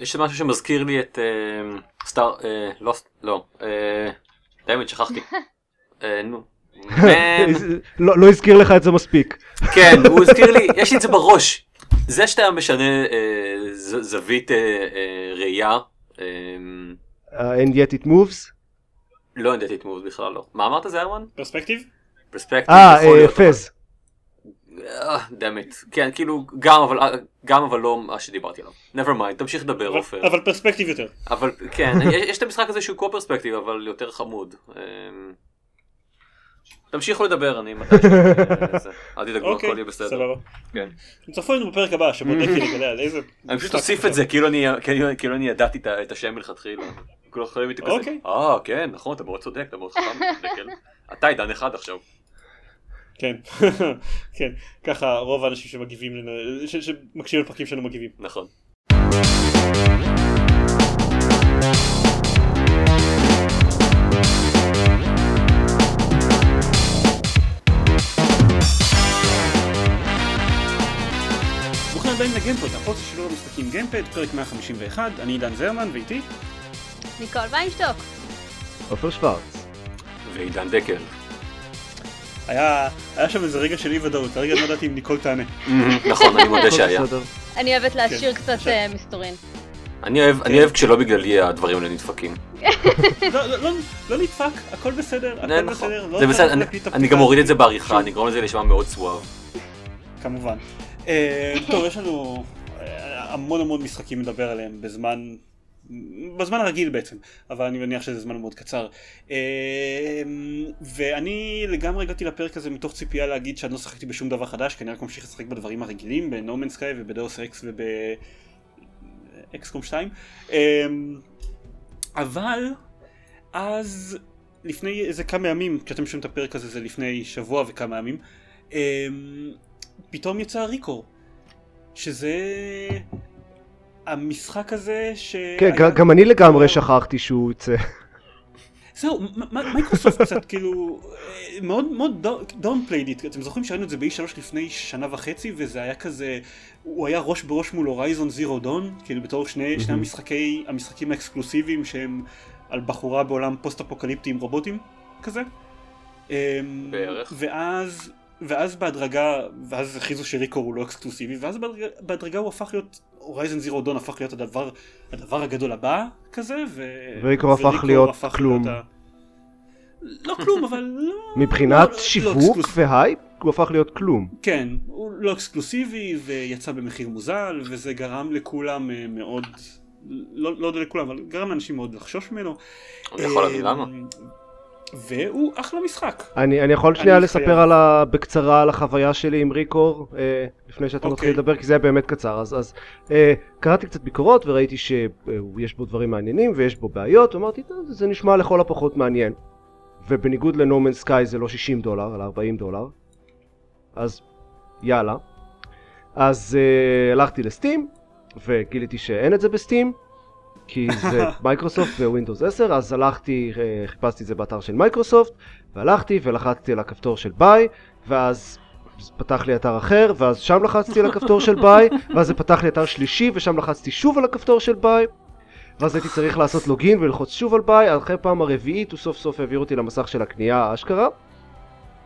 יש משהו שמזכיר לי את אה, סטאר, אה, לא, לא, אה, דיימד שכחתי. אה, נו. לא לא הזכיר לך את זה מספיק. כן, הוא הזכיר לי, יש לי את זה בראש. זה שאתה משנה זווית ראייה, אה, Uh, and yet it moves. לא ידעתי את מוב בכלל לא. מה אמרת זה ארמן? פרספקטיב? פרספקטיב. אה, פז. אה, דאמט. כן, כאילו, גם אבל, גם אבל לא מה שדיברתי עליו. never mind, תמשיך לדבר אבל- עופר. אבל פרספקטיב יותר. אבל כן, יש יש את המשחק הזה שהוא קו פרספקטיב, אבל יותר חמוד. אמ, תמשיכו לדבר, אני מתי אל תדאגו, אוקיי, הכל יהיה בסדר. סבבה. כן. תצטרפו לנו בפרק הבא שבודקי לגלה על איזה... אני פשוט אוסיף. את זה, כאילו אני- כאילו ידעתי את השם מלכתחילה. כולם יכולים איתי כזה. אוקיי. אה, כן, נכון, אתה מאוד צודק, אתה מאוד חכם. דקל. אתה עידן אחד עכשיו. כן, כן, ככה רוב האנשים שמגיבים, לנו- ש- שמקשיבים לפרקים שלנו מגיבים. נכון. ברוכים הבאים לגיימפוד, הפודקאסט שלו למשחקים גיימפד, פרק 151, אני עידן זרמן ואיתי. ניקול ויינשטוק. עופר שוורץ. ועידן דקל. היה היה שם איזה רגע של אי ודאות, הרגע לא ידעתי אם ניקול תענה. נכון, אני מודה שהיה. אני אוהבת להשאיר כן. קצת עכשיו- אה, מסתורין. אני אוהב אני אוהב כשלא בגללי הדברים האלה נדפקים. לא, לא, לא, לא נדפק, הכל בסדר, זה הכל נכון. בסדר. לא זה בסדר, אני- גם אוריד את זה. בעריכה, אני אגרום לזה להישמע מאוד סואב. כמובן. אה, טוב, יש לנו אה, המון המון משחקים לדבר עליהם בזמן, בזמן הרגיל בעצם, אבל אני מניח שזה זמן מאוד קצר. אה, ואני לגמרי הגעתי לפרק הזה מתוך ציפייה להגיד שאני לא שחקתי בשום דבר חדש, כי אני רק ממשיך לשחק בדברים הרגילים, בנומן סקאי ובדאוס אקס ובאקסקום 2. אה, אבל אז לפני איזה כמה ימים, כשאתם שומעים את הפרק הזה זה לפני שבוע וכמה ימים, אה, פתאום יצא ריקור, שזה המשחק הזה ש... כן, היה- גם אני לגמרי שכחתי שהוא יצא. זהו, מייקרוסופט קצת כאילו אה, מאוד מאוד downplayed it, אתם זוכרים שראינו את זה ב-E3 לפני שנה וחצי וזה היה כזה, הוא היה ראש בראש מול Horizon Zero Dawn, כאילו בתור שני, שני המשחקי, המשחקים האקסקלוסיביים שהם על בחורה בעולם פוסט אפוקליפטי עם רובוטים כזה. אמ, בערך. ואז, ואז בהדרגה, ואז הכריזו ש Recore הוא לא אקסקלוסיבי, ואז בהדרגה, בהדרגה הוא הפך להיות, Horizon Zero Dawn הפך להיות הדבר, הדבר הגדול הבא כזה, ו... ו Recore הפך ו Recore להיות הפך כלום. להיות ה- לא כלום, אבל לא... מבחינת לא- לא שיווק אקסקלוס- והייפ, הוא הפך להיות כלום. כן, הוא לא אקסקלוסיבי ויצא במחיר מוזל וזה גרם לכולם אה, מאוד, לא, לא יודע לכולם, אבל גרם לאנשים מאוד לחשוש ממנו. אני יכול להגיד אה, למה. והוא אחלה משחק. אני, אני יכול שנייה אני לספר. על ה... בקצרה על החוויה שלי עם ריקור, אה, לפני שאתה אוקיי. מתחיל לדבר, כי זה היה באמת קצר. אז, אז אה, קראתי קצת ביקורות וראיתי שיש בו דברים מעניינים ויש בו בעיות, ואמרתי, "טוב, זה נשמע לכל הפחות מעניין. ובניגוד לנומן סקאי זה לא 60 דולר, אלא 40 דולר. אז יאללה. אז אה, הלכתי לסטים, וגיליתי שאין את זה בסטים, כי זה Microsoft Windows 10, אז הלכתי, אה, חיפשתי את זה באתר של מייקרוסופט, והלכתי ולחצתי על הכפתור של buy, ואז פתח לי אתר אחר, ואז שם לחצתי על הכפתור של buy, ואז זה פתח לי אתר שלישי, ושם לחצתי שוב על הכפתור של buy, ואז הייתי צריך לעשות login וללחוץ שוב על buy, אחרי פעם הרביעית הוא סוף סוף העביר אותי למסך של הקנייה האשכרה,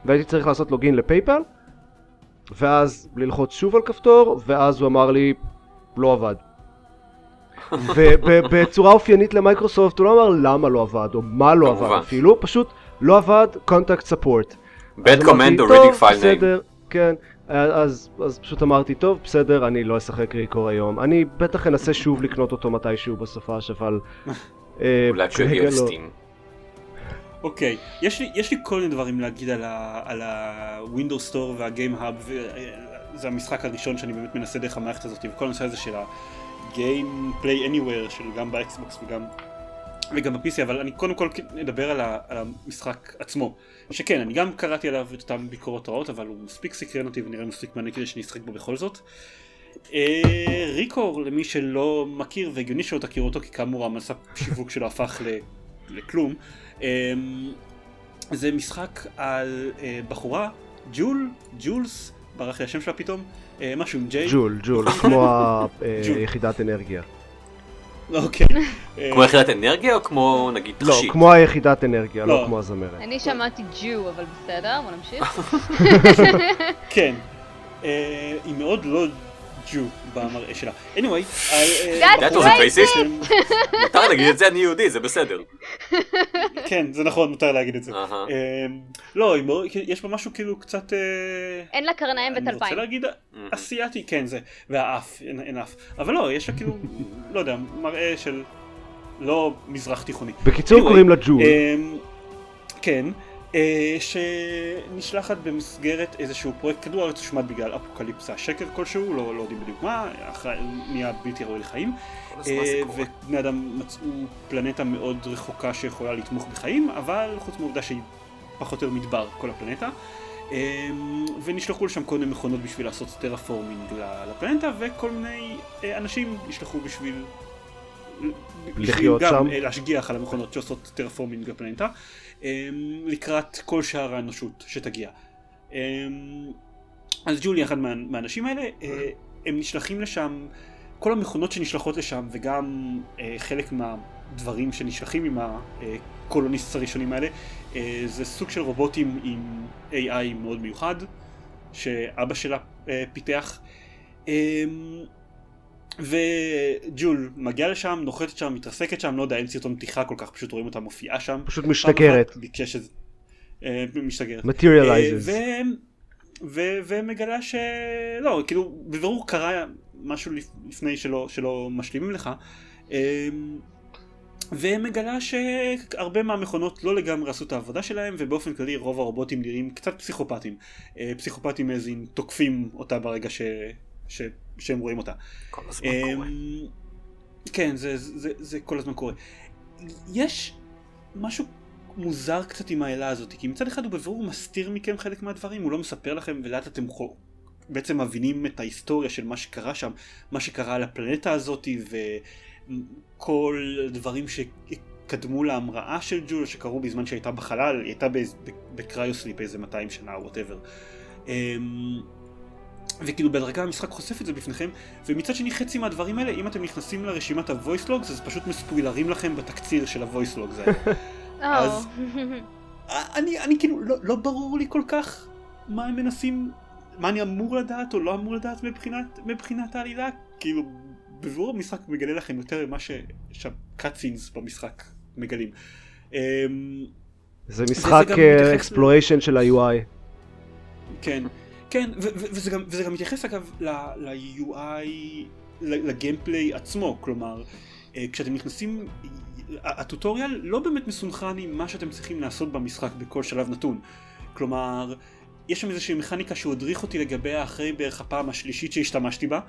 והייתי צריך לעשות login ל PayPal, ואז ללחוץ שוב על כפתור, ואז הוא אמר לי, לא עבד. ובצורה אופיינית למייקרוסופט הוא לא אמר למה לא עבד, או מה לא כמובן. עבד אפילו, פשוט לא עבד, contact support. bad command or "טוב, reading file name. בסדר, כן, אז, אז פשוט אמרתי, טוב, בסדר, אני לא אשחק ריקור היום. אני בטח אנסה שוב לקנות אותו מתישהו בסופש, אבל... אה, אולי כשהוא יהיה לא. בסטים. אוקיי, יש לי, יש לי כל מיני דברים להגיד על ה-Windows Store וה-Game Hub, וזה המשחק הראשון שאני באמת מנסה דרך המערכת הזאת, וכל הנושא הזה של ה-Game Play Anywhere, של גם ב Xbox וגם, וגם ב-PC, אבל אני קודם כל נדבר על, ה- על המשחק עצמו. שכן, אני גם קראתי עליו את אותן ביקורות רעות, אבל הוא מספיק סקרן אותי ונראה מספיק מעניין כדי שאני אשחק בו בכל זאת. אה, Recore, למי שלא מכיר, והגיוני שלא תכיר אותו, כי כאמור המסע שיווק שלו הפך ל... לכלום. אמ, זה משחק על אה, בחורה, ג'ול, ג'ולס, ברח לי השם שלה פתאום, אה, משהו עם ג'יי. ג'ול, ג'ול, כמו. היחידת אנרגיה. אוקיי. אה, כמו יחידת אנרגיה או כמו נגיד לא, תכשיט? כמו היחידת אנרגיה, לא לא. כמו הזמרת. אני שמעתי ג'ו, אבל בסדר, בוא נמשיך. כן. אה, היא מאוד לא ג'ו במראה שלה. anyway. That was racist. מותר להגיד את זה אני יהודי זה בסדר. כן, זה נכון, מותר להגיד את זה. אה, לא, יש בה משהו כאילו קצת... אה, אין לה קרניים אני רוצה וטלפיים. להגיד אסיאתי, כן זה, והאף, אין, אף. אבל לא, יש לה כאילו, לא יודע, מראה של לא מזרח תיכוני. בקיצור קוראים לה ג'ול. אמ, כן, שנשלחת במסגרת איזשהו פרויקט כדור הארץ הושמד בגלל אפוקליפסה שקר כלשהו, לא, לא יודעים בדיוק מה, נהיה בלתי ראוי לחיים, אה. ובני אדם מצאו פלנטה מאוד רחוקה שיכולה לתמוך בחיים, אבל חוץ מהעובדה שהיא פחות או יותר מדבר כל הפלנטה, אמ, ונשלחו לשם כל מיני מכונות בשביל לעשות terraforming לפלנטה, וכל מיני אה, אנשים נשלחו בשביל... לחיות גם שם. אה, להשגיח על המכונות שעושות terraforming לפלנטה, לקראת כל שאר האנושות שתגיע. אמ, אז ג'ולי אחד מה, מהאנשים האלה, אה, הם נשלחים לשם, כל המכונות שנשלחות לשם וגם אה, חלק מהדברים שנשלחים עם הקולוניסטס הראשונים האלה, אה, זה סוג של רובוטים עם AI מאוד מיוחד, שאבא שלה פיתח. וג'ול מגיעה לשם, נוחתת שם, מתרסקת שם, לא יודע, אין סרטון פתיחה כל כך, פשוט רואים אותה מופיעה שם. פשוט משתגרת. ביקשה שזה... אה, משתגרת. materializes. אה, ומגלה שלא, כאילו בבירור קרה משהו לפ- לפני שלא, שלא משלימים לך אה, ומגלה שהרבה מהמכונות לא לגמרי עשו את העבודה שלהם ובאופן כללי רוב הרובוטים נראים קצת פסיכופטים פסיכופטים איזה תוקפים אותה ברגע ש... שהם רואים אותה כל הזמן קורה. אמ, כן, זה, זה, זה כל הזמן קורה. יש משהו מוזר קצת עם העלילה הזאת, כי מצד אחד הוא בבירור מסתיר מכם חלק מהדברים, הוא לא מספר לכם ולאט אתם חו- בעצם מבינים את ההיסטוריה של מה שקרה שם, מה שקרה על הפלנטה הזאת וכל הדברים שקדמו להמראה של ג'ול שקרו בזמן שהייתה בחלל, היא הייתה ב cryosleep איזה 200 שנה או whatever. וכאילו בהדרגה המשחק חושף את זה בפניכם ומצד שני חצי מהדברים האלה אם אתם נכנסים לרשימת ה-voice logs אז פשוט מספוילרים לכם בתקציר של ה-voice logs האלה. אז- אני, אני כאילו לא, לא ברור לי כל כך מה הם מנסים, מה אני אמור לדעת או לא אמור לדעת מבחינת, מבחינת העלילה כאילו בבירור המשחק מגלה לכם יותר ממה ש- שה cutscenes במשחק מגלים. אמ, זה משחק exploration של ה-UI. כן, כן, ו- ו- וזה, גם, וזה גם מתייחס אגב ל-UI, ל gameplay עצמו, כלומר, אה, כשאתם נכנסים, הטוטוריאל לא באמת מסונכרן עם מה שאתם צריכים לעשות במשחק בכל שלב נתון. כלומר, יש שם איזושהי מכניקה שהוא הדריך אותי לגביה אחרי בערך הפעם השלישית שהשתמשתי בה,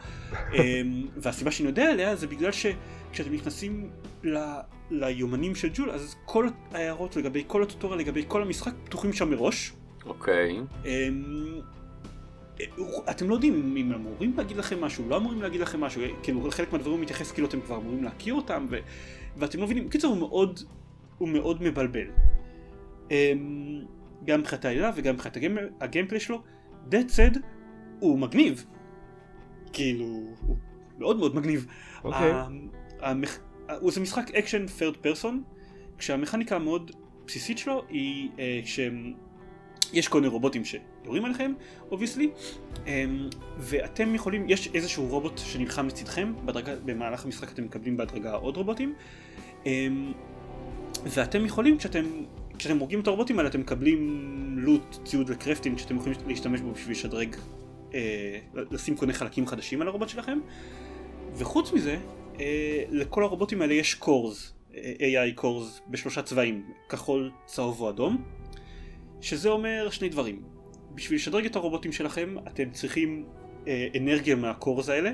אמ, והסיבה שאני יודע עליה זה בגלל שכשאתם נכנסים ל- ליומנים של ג'ול, אז כל ההערות לגבי כל הטוטוריאל, לגבי כל המשחק, פתוחים שם מראש. אוקיי. אמ, אתם לא יודעים אם הם אמורים להגיד לכם משהו, לא אמורים להגיד לכם משהו, כאילו חלק מהדברים הוא מתייחס כאילו אתם כבר אמורים להכיר אותם ו... ואתם לא מבינים, בקיצור הוא מאוד, הוא מאוד מבלבל. אמ, גם מבחינת העלילה וגם מבחינת ה game... ה gameplay שלו, That said הוא מגניב. כאילו, הוא מאוד מאוד מגניב. אוקיי. המח... הוא זה משחק אקשן third person, כשהמכניקה המאוד בסיסית שלו היא אה, שיש כל מיני רובוטים שיורים עליכם, obviously, ואתם יכולים, יש איזשהו רובוט שנלחם לצדכם, בדרגה, במהלך המשחק אתם מקבלים בהדרגה עוד רובוטים, אמ, ואתם יכולים, כשאתם, כשאתם הורגים את הרובוטים האלה, אתם מקבלים לוט, ציוד וקרפטינג שאתם יכולים להשתמש בו בשביל לשדרג, אה, לשים כל מיני חלקים חדשים על הרובוט שלכם, וחוץ מזה, אה, לכל הרובוטים האלה יש קורס, AI קורס בשלושה צבעים, כחול, צהוב או אדום, שזה אומר שני דברים. בשביל לשדרג את הרובוטים שלכם, אתם צריכים אה, אנרגיה מהקורס האלה,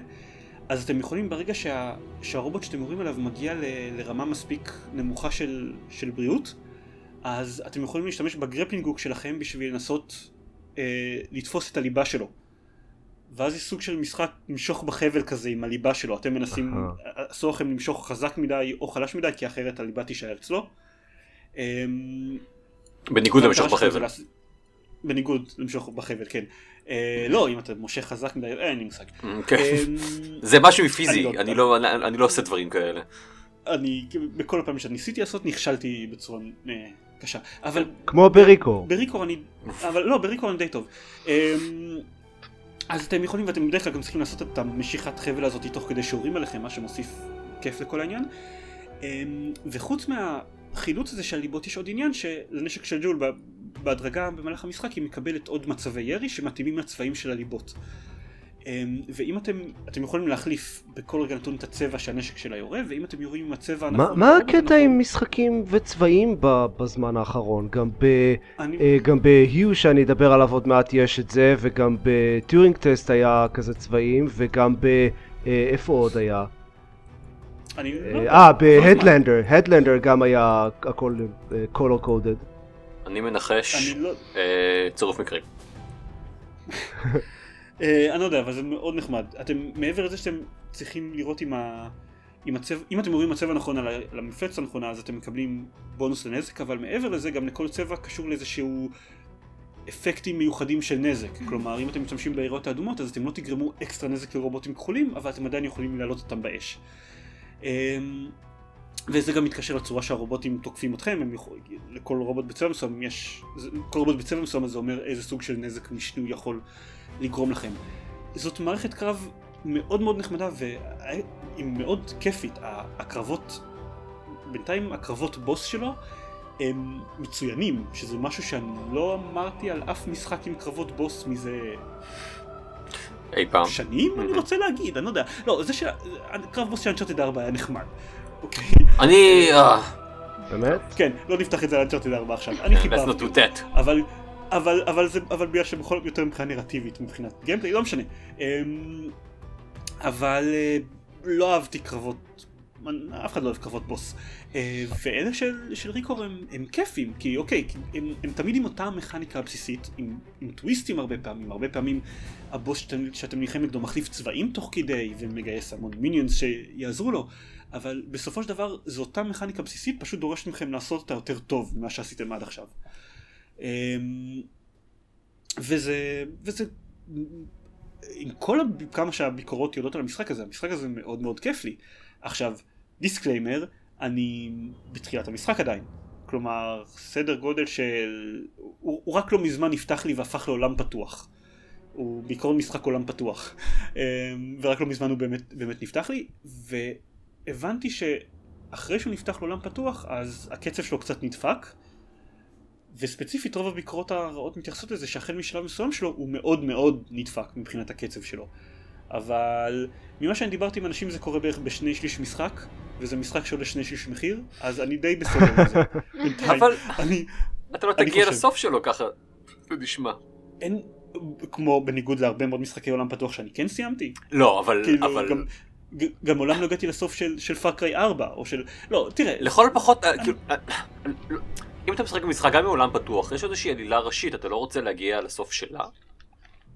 אז אתם יכולים ברגע שה, שהרובוט שאתם יורים עליו מגיע ל, לרמה מספיק נמוכה של, של בריאות, אז אתם יכולים להשתמש ב grappling hook שלכם בשביל לנסות אה, לתפוס את הליבה שלו. ואז יש סוג של משחק למשוך בחבל כזה עם הליבה שלו, אתם מנסים. אסור לכם למשוך חזק מדי או חלש מדי, כי אחרת הליבה תישאר אצלו. אמ, בניגוד למשוך בחבל. בניגוד למשוך בחבל, כן. אה, לא, אם אתה מושך חזק מדי, אין לי מושג. כן. אמ, זה משהו פיזי, אני לא- אני לא- אני- לא עושה דברים כאלה. אני, בכל הפעמים שניסיתי לעשות, נכשלתי בצורה אה, קשה. אבל כמו בריקו. בריקור אני, אבל לא, בריקור אני די טוב. אמ, אז אתם יכולים, ואתם בדרך כלל גם צריכים לעשות את המשיכת חבל הזאת תוך כדי שיעורים עליכם, מה שמוסיף כיף לכל העניין. אמ, וחוץ מהחילוץ הזה של הליבות יש עוד עניין שלנשק של ג'ול בהדרגה במהלך המשחק היא מקבלת עוד מצבי ירי שמתאימים לצבעים של הליבות. אמ, ואם אתם, אתם יכולים להחליף בכל רגע נתון את הצבע שהנשק שלה יורה, ואם אתם יורים עם הצבע מה- הנכון... מה הקטע עם משחקים וצבעים בזמן האחרון? גם ב... אני- אה, גם בהיו שאני אדבר עליו עוד מעט יש את זה, וגם בטיורינג טסט היה כזה צבעים, וגם ב... אה, איפה עוד היה? לא אה, אה, הזמן. בהדלנדר, הדלנדר גם היה הכל color coded. אני מנחש לא... אה, צירוף מקרים. אה, אני לא יודע, אבל זה מאוד נחמד. אתם, מעבר לזה שאתם צריכים לראות עם ה... עם הצבע, אם אתם רואים הצבע הנכון על המפלצת הנכונה אז אתם מקבלים בונוס לנזק, אבל מעבר לזה גם לכל צבע קשור לאיזשהו אפקטים מיוחדים של נזק. כלומר, אם אתם משתמשים ביריות האדומות אז אתם לא תגרמו אקסטרה נזק לרובוטים כחולים, אבל אתם עדיין יכולים להעלות אותם באש. אמ, וזה גם מתקשר לצורה שהרובוטים תוקפים אתכם, הם יכול, לכל רובוט בצבע מסוים יש, כל רובוט בצבע מסוים זה אומר איזה סוג של נזק משני הוא יכול לגרום לכם. זאת מערכת קרב מאוד מאוד נחמדה והיא מאוד כיפית. הקרבות, בינתיים הקרבות בוס שלו הם מצוינים, שזה משהו שאני לא אמרתי על אף משחק עם קרבות בוס מזה אי פעם. שנים, אני. רוצה להגיד, אני לא יודע. לא, זה שהקרב בוס של אנצ'ארטד 4 היה נחמד. אוקיי, אני... אה, באמת? כן, לא נפתח את זה על אנצ'ארטד 4 עכשיו. אני חיברתי. אבל, אבל, אבל זה, אבל בגלל שבכל זאת יותר מבחינה נרטיבית, מבחינת גיימפליי, לא משנה. אמ, אבל אה, לא אהבתי קרבות, אף אחד לא אוהב קרבות בוס. אה, ואלה של, של ריקור הם, הם כיפים, כי אוקיי, הם, הם תמיד עם אותה המכניקה הבסיסית, עם, עם טוויסטים הרבה פעמים, הרבה פעמים הבוס שאתם, שאתם נלחם נגדו מחליף צבעים תוך כדי, ומגייס המון minions שיעזרו לו. אבל בסופו של דבר זו אותה מכניקה בסיסית, פשוט דורשת מכם לעשות אותה יותר טוב ממה שעשיתם עד עכשיו. אמ, וזה, וזה, עם כל כמה שהביקורות יורדות על המשחק הזה, המשחק הזה מאוד מאוד כיף לי. עכשיו, disclaimer, אני בתחילת המשחק עדיין. כלומר, סדר גודל של... הוא, הוא רק לא מזמן נפתח לי והפך לעולם פתוח. הוא בעיקרון משחק עולם פתוח. אמ, ורק לא מזמן הוא באמת, באמת נפתח לי, והבנתי שאחרי שהוא נפתח לעולם פתוח, אז הקצב שלו קצת נדפק, וספציפית רוב הביקורות הרעות מתייחסות לזה שהחל משלב מסוים שלו הוא מאוד מאוד נדפק מבחינת הקצב שלו. אבל ממה שאני דיברתי עם אנשים זה קורה בערך בשני שליש משחק, וזה משחק שעולה שני שליש מחיר, אז אני די בסדר עם זה. אבל אני, אתה לא אני תגיע חושב. לסוף שלו ככה. זה נשמע. אין, כמו בניגוד להרבה מאוד משחקי עולם פתוח שאני כן סיימתי, לא, אבל... כאילו אבל... גם, גם מעולם לא הגעתי לסוף של, של פאקריי 4, או של, לא, תראה, לכל הפחות, אה, כאילו, אה, לא, אם אתה משחק במשחק גם מעולם פתוח, יש איזושהי עלילה ראשית, אתה לא רוצה להגיע לסוף שלה?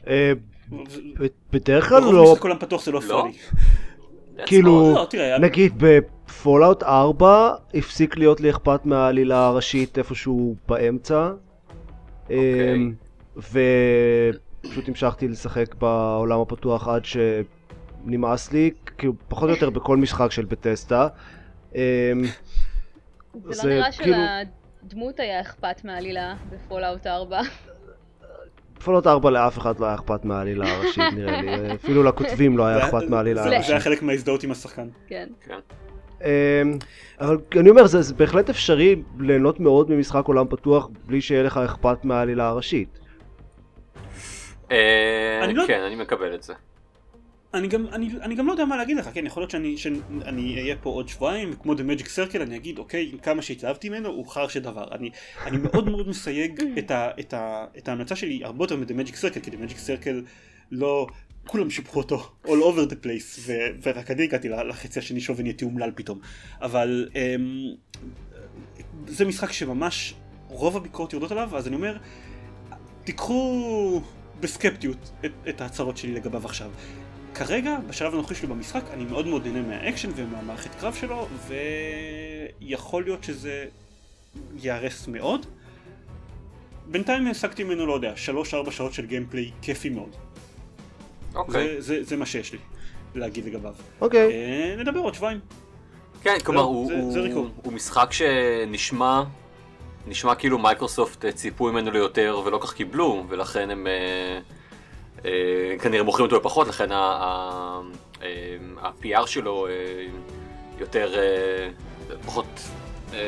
אה, בדרך כלל לא, משחק עולם פתוח זה לא לא? כאילו-. לא, תראה, נגיד בפולאאוט 4 הפסיק להיות לי אכפת מהעלילה הראשית איפשהו באמצע. אמ, ופשוט המשכתי לשחק בעולם הפתוח עד שנמאס לי, כאילו פחות או יותר בכל משחק של בת'סדה. אמ, זה זה לא נראה כאילו- שלדמות היה אכפת מהעלילה ב Fallout 4. Fallout 4 לאף אחד לא היה אכפת מהעלילה הראשית נראה לי, אפילו לכותבים לא היה זה- אכפת מהעלילה זה- זה הראשית. היה חלק מההזדהות עם השחקן. כן. כן. אמ, אבל אני אומר, זה, זה בהחלט אפשרי ליהנות מאוד ממשחק עולם פתוח בלי שיהיה לך אכפת מהעלילה הראשית. אה, לא- כן, אני מקבל את זה. אני גם, אני, אני גם לא יודע מה להגיד לך, כן, יכול להיות שאני, שאני אהיה פה עוד שבועיים, כמו The Magic Circle, אני אגיד, אוקיי, כמה שהתלהבתי ממנו, הוא חר של דבר. אני, אני מאוד מאוד מסייג את, ה, את, ה, את ההמלצה שלי הרבה יותר מ-The Magic Circle, כי The Magic Circle לא, כולם שיבחו אותו, all over the place, ו, ורק אני הגעתי לחצי השני שלו ונהייתי אומלל פתאום. אבל אמ, זה משחק שממש רוב הביקורות יורדות עליו, אז אני אומר, תיקחו בסקפטיות את, את ההצהרות שלי לגביו עכשיו. כרגע, בשלב הנוכחי שלי במשחק, אני מאוד מאוד נהנה מהאקשן ומהמערכת קרב שלו, ויכול להיות שזה ייהרס מאוד. בינתיים הפקתי ממנו, לא יודע, 3-4 שעות של gameplay כיפי מאוד. אוקיי. זה, זה, זה מה שיש לי להגיד לגביו. אוקיי. אה, נדבר עוד שבועיים. כן, כלומר, לא, הוא, זה- הוא, זה ReCore. הוא משחק שנשמע נשמע כאילו מייקרוסופט אה, ציפו ממנו ליותר ולא כך קיבלו, ולכן הם אה, כנראה מוכרים אותו בפחות, לכן אה, ה-PR שלו אה, יותר, אה, פחות, אה,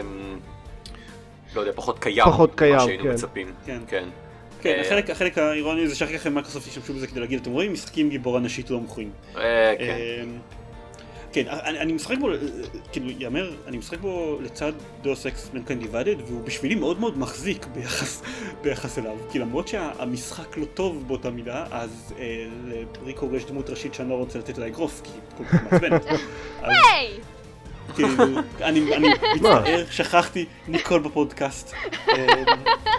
לא יודע, פחות קיים. פחות קיים, ממה שהיינו כן. מצפים. כן. כן. כן, אה, החלק, החלק האירוני זה שאחר כך מייקרוסופט השתמשו בזה כדי להגיד, אתם רואים משחקים גיבורה נשית לא מוכרים. אה, כן. כן, אני, אני משחק בו, כאילו, נאמר, אני משחק בו לצד Deus Ex Mankind Divided, והוא בשבילי מאוד מאוד מחזיק ביחס, ביחס אליו. כי למרות שהמשחק לא טוב באותה מידה, אז אה, ל ReCore יש דמות ראשית שאני לא רוצה לתת לה אגרוף, כי היא כל כך מעצבנת. אז היי! כאילו, אני, אני מצטער, שכחתי, ניקול בפודקאסט.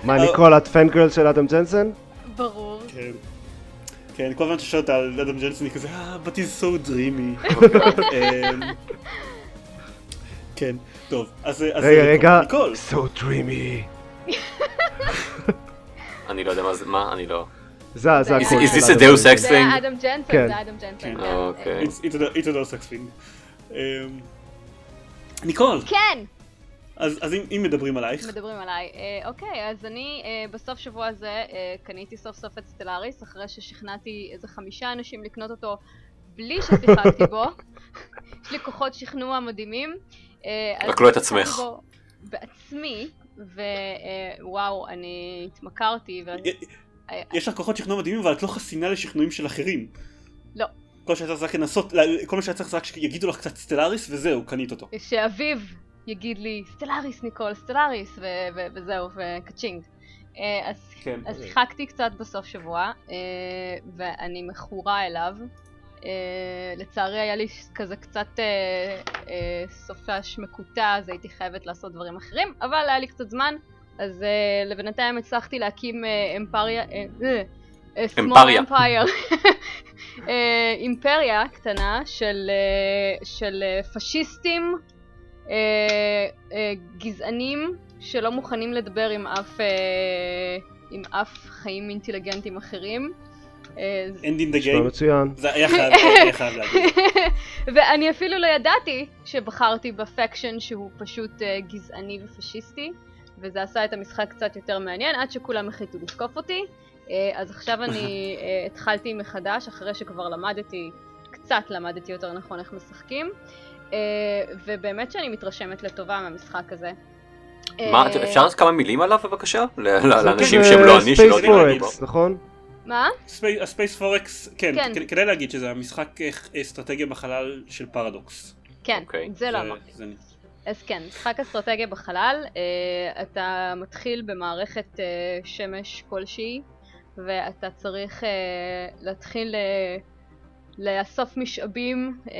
מה, אה, ניקול, את fangirl של אדם ג'נסן? ברור. כן. כן, כל הזמן אותה על אדם ג'נסון היא כזה, אה, but he's so dreamy. אמ, כן, טוב, אז רגע, ניקול. רגע. So dreamy. אני לא יודע מה זה, מה? אני לא... זה זה Is- הקול is של this a Deus ג'נסן. Ex? זה אדם ג'נסון, כן. זה אדם ג'נסון. כן. אוקיי. it's it's a- it's a Deus Ex thing. אמ, ניקול, כן! אז אז אם- אם מדברים עלייך, מדברים עליי. אה, אוקיי, אז אני אה, בסוף שבוע הזה אה, קניתי סוף סוף את סטלאריס, אחרי ששכנעתי איזה חמישה אנשים לקנות אותו בלי ששיחקתי בו. יש לי כוחות שכנוע מדהימים. אה, רק לא את עצמך. בעצמי, ווואו, אני התמכרתי. ו- אה, יש לך כוחות שכנוע מדהימים, אבל את לא חסינה לשכנועים של אחרים. לא. כל שאת צריך לנסות, כל מה שאת צריך זה רק שיגידו לך קצת סטלאריס וזהו, קנית אותו. שאביו יגיד לי, סטלאריס ניקול, ו- וזהו, וקצ'ינג. אה, אז כן. אז שיחקתי קצת בסוף שבוע, אה, ואני מכורה אליו. אה, לצערי היה לי כזה קצת אה, אה, סופש מקוטע, אז הייתי חייבת לעשות דברים אחרים, אבל היה לי קצת זמן, אז אה, לבינתיים הצלחתי להקים אמפריה, אמפריה. אימפריה קטנה של, של פשיסטים, אה, אה, גזענים שלא מוכנים לדבר עם אף, אה, עם אף חיים אינטליגנטים אחרים. אה, in the נשמע game. מצוין. זה היה חייב, היה חייב להגיד. ואני אפילו לא ידעתי שבחרתי בפקשן שהוא פשוט אה, גזעני ופשיסטי, וזה עשה את המשחק קצת יותר מעניין, עד שכולם החליטו לתקוף אותי. אה, אז עכשיו אני אה, התחלתי מחדש, אחרי שכבר למדתי, קצת למדתי יותר נכון איך משחקים, אה, ובאמת שאני מתרשמת לטובה מהמשחק הזה. מה, אה, אפשר לעשות כמה מילים עליו בבקשה? לאנשים שהם לא אני, שלא Space יודעים להגיד. Forex, נכון? מה? הספייס פורקס, כן, כן. כ- כדאי להגיד שזה המשחק אה, אסטרטגיה בחלל של פרדוקס. כן, אוקיי. זה לא אמרתי. אז כן, משחק אסטרטגיה בחלל, אה, אתה מתחיל במערכת אה, שמש כלשהי, ואתה צריך אה, להתחיל אה, לאסוף משאבים, אה,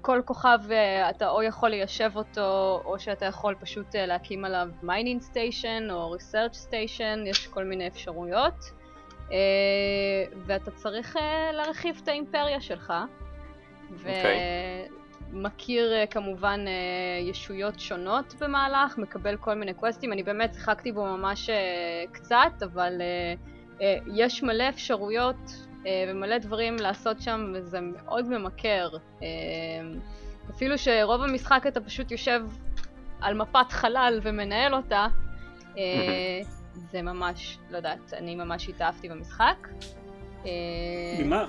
כל כוכב אה, אתה או יכול ליישב אותו, או שאתה יכול פשוט אה, להקים עליו mining station או research station, יש כל מיני אפשרויות, ואתה צריך להרחיב את האימפריה שלך. אוקיי. ומכיר אה, כמובן ישויות שונות במהלך, מקבל כל מיני quest ים, אני באמת שיחקתי בו ממש קצת, אבל יש מלא אפשרויות ומלא דברים לעשות שם, וזה מאוד ממכר. אה, אפילו שרוב המשחק אתה פשוט יושב על מפת חלל ומנהל אותה, אה, זה ממש, לא יודעת, אני ממש התאהבתי במשחק. אה, ממה,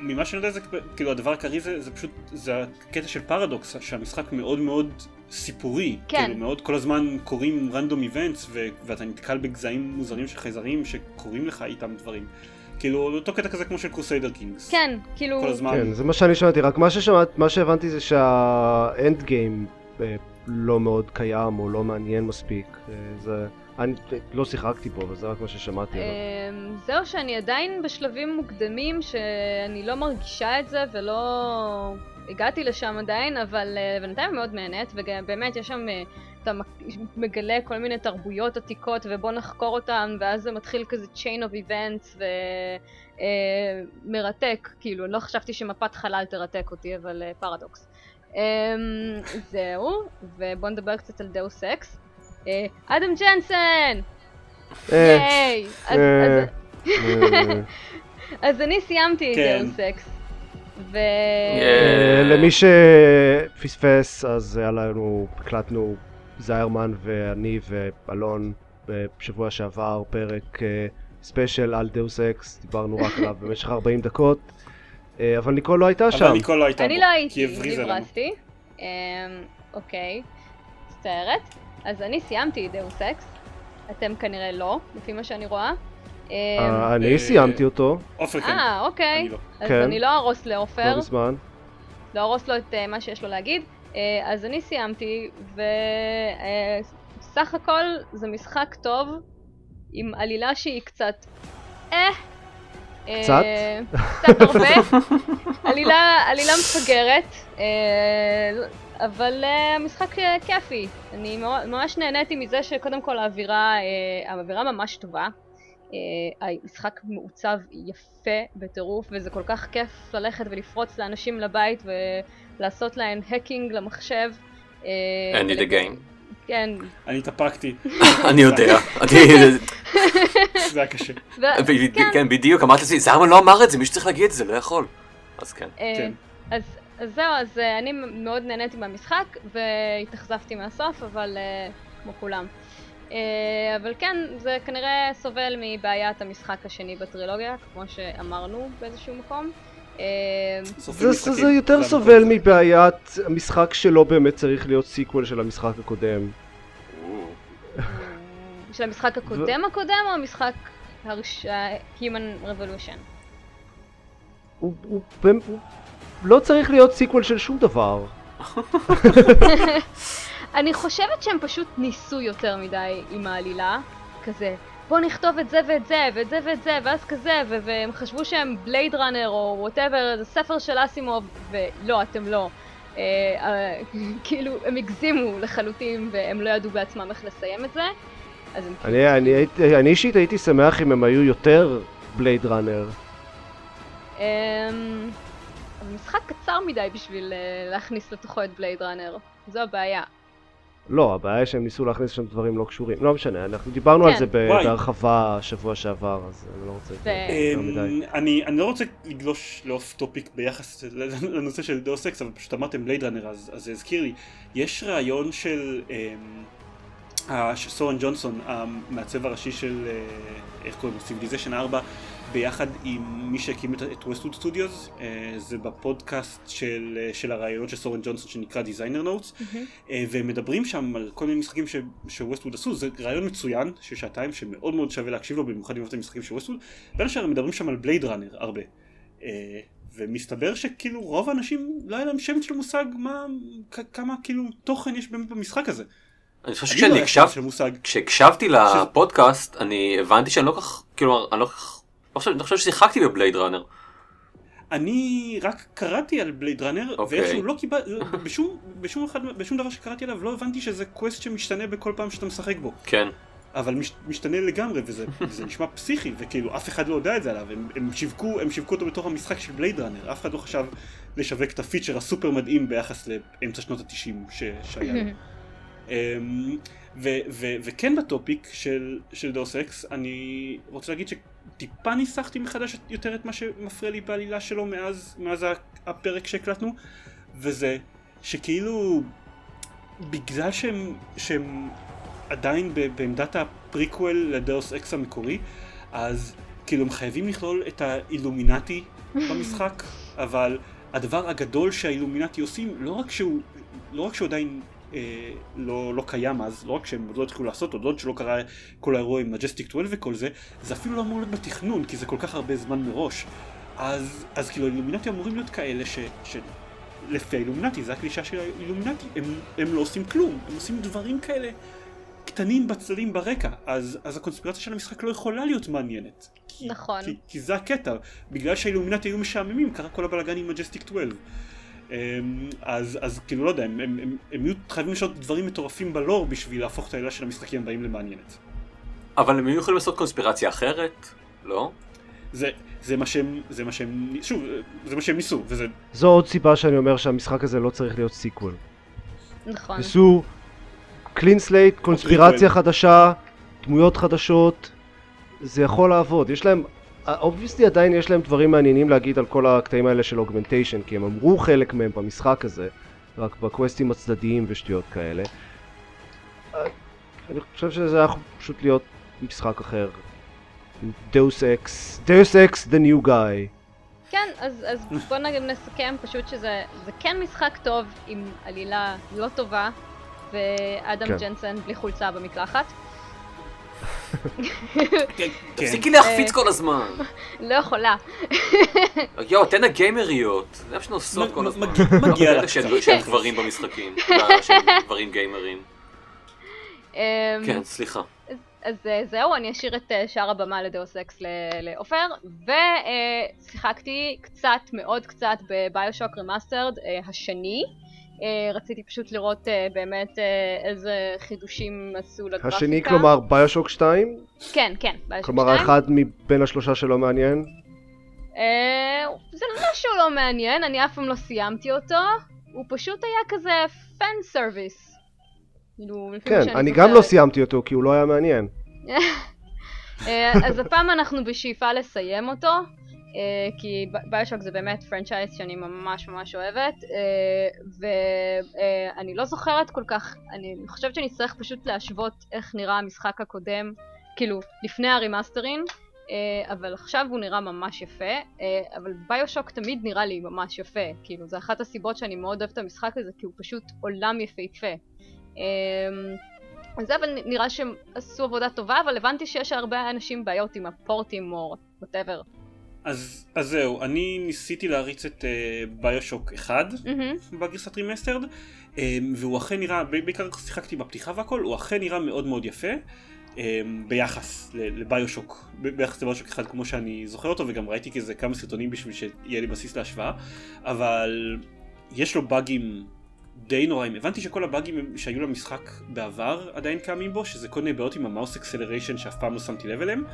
ממה שאני יודע זה כאילו הדבר העיקרי זה, זה פשוט זה הקטע של פרדוקס שהמשחק מאוד מאוד סיפורי כן. כאילו מאוד כל הזמן קורים רנדום איבנטס ואתה נתקל בגזעים מוזרים של חייזרים שקורים לך איתם דברים כאילו אותו קטע כזה כמו של קרוסיידר קינגס כן, כאילו... כל הזמן כן, זה מה שאני שמעתי, רק מה ששמעת, מה שהבנתי זה שהאנד גיים אה, לא מאוד קיים או לא מעניין מספיק. אה, זה... אני לא שיחקתי בו, אבל זה רק מה ששמעתי עליו. אמ, זהו שאני עדיין בשלבים מוקדמים שאני לא מרגישה את זה ולא הגעתי לשם עדיין, אבל אה, בינתיים מאוד נהנית, ובאמת יש שם, אתה מגלה כל מיני תרבויות עתיקות ובוא נחקור אותן, ואז זה מתחיל כזה chain of events ומרתק, כאילו, לא חשבתי שמפת חלל תרתק אותי, אבל אה, פרדוקס. אמ, זהו, ובוא נדבר קצת על Deus Ex. אה, אדם ג'נסן! אה, ייי! אז- אה, אז- אה, אז אני סיימתי את. Deus Ex. ו... אה, למי שפספס, אז היה לנו, הקלטנו זיירמן ואני ואלון בשבוע שעבר פרק אה, special על Deus Ex, דיברנו רק עליו במשך 40 דקות, אה, אבל ניקול לא הייתה שם. אבל ניקול לא הייתה אני לא הייתי. הברזתי. אמ, אוקיי, מצטערת. אז אני סיימתי Deus Ex. אתם כנראה לא, לפי מה שאני רואה. אמ, אה, אני אה, סיימתי אותו, עופר כן, אה, אוקיי. אני לא. אז כן. אני לא אהרוס לא לעופר, מזמן. לא אהרוס לו את מה שיש לו להגיד. אה, אז אני סיימתי, וסך הכל זה משחק טוב, עם עלילה שהיא קצת... אה... קצת? אה, קצת הרבה. עלילה, עלילה מפגרת, אה, אבל המשחק כיפי. אני ממש- נהניתי מזה שקודם כל האווירה, האווירה ממש טובה. המשחק מעוצב יפה בטירוף, וזה כל כך כיף ללכת ולפרוץ לאנשים לבית ולעשות להם האקינג למחשב. End the ול- game. כן. אני התאפקתי, אני יודע. אני- זה היה קשה. כן. כן, בדיוק, אמרתי לעצמי, זרמן לא אמר את זה, מי שצריך להגיד את זה לא יכול. אז כן. אה, כן. אז, זהו, אז אה, אני מאוד נהניתי מהמשחק והתאכזבתי מהסוף, אבל אה, כמו כולם. אבל כן, זה כנראה סובל מבעיית המשחק השני בטרילוגיה, כמו שאמרנו באיזשהו מקום. אה, זה- זה יותר סובל. מבעיית המשחק שלא באמת צריך להיות sequel של המשחק הקודם. של המשחק הקודם הקודם או המשחק הרש... Human Revolution? הוא, הוא, הוא לא צריך להיות sequel של שום דבר. אני חושבת שהם פשוט ניסו יותר מדי עם העלילה, כזה בוא נכתוב את זה ואת זה ואת זה ואת זה ואז כזה ו- והם חשבו שהם Blade Runner או whatever, זה ספר של אסימוב ולא, אתם לא. אה, אה, כאילו הם הגזימו לחלוטין והם לא ידעו בעצמם איך לסיים את זה. אז הם אני, אני, הייתי- אני אישית הייתי שמח אם הם היו יותר Blade Runner. אבל משחק קצר מדי בשביל אה, להכניס לתוכו את Blade Runner, זו הבעיה. לא, הבעיה היא שהם ניסו להכניס שם דברים לא קשורים. לא משנה, אנחנו דיברנו על כן. זה ב- וואי. בהרחבה שבוע שעבר, אז אני לא רוצה... אמ, אני אני לא רוצה לגלוש ל off topic ביחס לנושא של Deus Ex, אבל פשוט אמרתם Blade Runner, אז אז זה הזכיר לי. יש ראיון של אמ, סורן ג'ונסון, המעצב הראשי של, אה, איך קוראים לו? Civilization 4, ביחד עם מי שהקים את- Westwood Studios, זה בפודקאסט של אה, של הראיונות של סורן ג'ונסון שנקרא Designer Notes. אה, והם מדברים שם על כל מיני משחקים ש- ש Westwood עשו, זה ראיון מצוין של שעתיים שמאוד מאוד שווה להקשיב לו, במיוחד אם אתם משחקים של Westwood, בין השאר הם מדברים שם על Blade Runner הרבה. אה, ומסתבר שכאילו רוב האנשים לא היה להם שמץ של מושג מה, כמה כאילו תוכן יש באמת במשחק הזה. אני חושב לא שכשאני היה הקשב- שמץ של מושג. כשהקשבתי לפודקאסט, אני הבנתי שאני לא כך, כאילו, אני לא כך, לא חושב- לא חושב ששיחקתי בבלייד ראנר. אני רק קראתי על בלייד ראנר, אוקיי. ואיכשהו לא קיבלתי, בשום, בשום, אחד, בשום דבר שקראתי עליו לא הבנתי שזה קווסט שמשתנה בכל פעם שאתה משחק בו. כן. אבל מש, משתנה לגמרי וזה, נשמע פסיכי וכאילו אף אחד לא יודע את זה עליו הם, הם, שיווקו, הם שיווקו אותו בתור המשחק של Blade Runner אף אחד לא חשב לשווק את ה feature הסופר מדהים ביחס לאמצע שנות התשעים ש, שהיה לו. אמ, ו, ו, וכן ב topic של, של Deus Ex אני רוצה להגיד שטיפה ניסחתי מחדש יותר את מה שמפריע לי בעלילה שלו מאז, מאז הפרק שהקלטנו וזה שכאילו בגלל שהם, שהם עדיין ב- בעמדת הפריקוול ל Deus Ex המקורי אז כאילו הם חייבים לכלול את האילומינטי במשחק אבל הדבר הגדול שהאילומינטי עושים לא רק שהוא לא רק שהוא עדיין אה, לא, לא קיים אז, לא רק שהם עוד לא התחילו לעשות, עוד לא שלא קרה כל האירוע עם Majestic 12 וכל זה, זה אפילו לא אמור להיות בתכנון, כי זה כל כך הרבה זמן מראש. אז, אז כאילו האילומינטי אמורים להיות כאלה ש... ש... לפי האילומינטי, זה הקלישאה של האילומינטי, הם, הם לא עושים כלום, הם עושים דברים כאלה קטנים בצדדים ברקע, אז, אז הקונספירציה של המשחק לא יכולה להיות מעניינת. כי, נכון. כי, כי זה הקטע, בגלל שהאילומינטי היו משעממים, קרה כל הבלאגן עם Majestic 12. אמ, אז, אז כאילו לא יודע, הם, הם, הם, הם יהיו חייבים לשנות דברים מטורפים בלור בשביל להפוך את העלילה של המשחקים הבאים למעניינת. אבל הם היו יכולים לעשות קונספירציה אחרת? לא? זה, זה מה שהם, זה מה שהם, שוב, זה מה שהם ניסו, וזה, זו עוד סיבה שאני אומר שהמשחק הזה לא צריך להיות sequel. נכון. ניסו clean slate, קונספירציה חדשה, דמויות חדשות, זה יכול לעבוד. יש להם, obviously עדיין יש להם דברים מעניינים להגיד על כל הקטעים האלה של augmentation, כי הם אמרו חלק מהם במשחק הזה, רק ב quest ים הצדדיים ושטויות כאלה. אני חושב שזה היה פשוט להיות משחק אחר. Deus Ex, Deus Ex the new guy. כן, אז, אז בוא נגיד נסכם פשוט שזה כן משחק טוב עם עלילה לא טובה ואדם, כן. ג'נסן בלי חולצה במקלחת. כן. תפסיקי להחפיץ כל הזמן. לא יכולה. יואו, תן הגיימריות. זה מה שהן עושות כל הזמן. מגיע לך. שאין גברים במשחקים. גברים גיימרים. אמ, כן, סליחה. אז אה, זהו, אני אשאיר את אה, שאר הבמה ל Deus Ex לעופר, ושיחקתי קצת, מאוד קצת, ב BioShock Remastered השני. אה, רציתי פשוט לראות באמת איזה חידושים עשו לגרפיקה. השני כלומר BioShock 2? כן, כן, ביושוק 2. כלומר האחד מבין השלושה שלא מעניין? זה לא שהוא לא מעניין, אני אף פעם לא סיימתי אותו. הוא פשוט היה כזה fan service. כאילו, כן, אני גם לא סיימתי אותו כי הוא לא היה מעניין. אה, אז הפעם אנחנו בשאיפה לסיים אותו, אה, כי BioShock זה באמת franchise שאני ממש ממש אוהבת, אה, ואני לא זוכרת כל כך, אני חושבת שאני אצטרך פשוט להשוות איך נראה המשחק הקודם, כאילו, לפני ה remastering. אבל עכשיו הוא נראה ממש יפה, אבל BioShock תמיד נראה לי ממש יפה, כאילו זה אחת הסיבות שאני מאוד אוהבת את המשחק הזה, כי הוא פשוט עולם יפהפה. אז זה אבל נראה שהם עשו עבודה טובה, אבל הבנתי שיש הרבה אנשים בעיות עם ה port ים או whatever. אז, אז זהו, אני ניסיתי להריץ את uh, BioShock 1 mm-hmm. בגרסת remastered, um, והוא אכן נראה, בעיקר שיחקתי בפתיחה והכל, הוא אכן נראה מאוד מאוד יפה. um, ביחס ל BioShock, ביחס ל BioShock אחד כמו שאני זוכר אותו וגם ראיתי כזה כמה סרטונים בשביל שיהיה לי בסיס להשוואה אבל יש לו באגים די נוראים. הבנתי שכל הבאגים שהיו למשחק בעבר עדיין קיימים בו, שזה כל מיני בעיות עם ה mouse acceleration שאף פעם לא שמתי לב אליהם.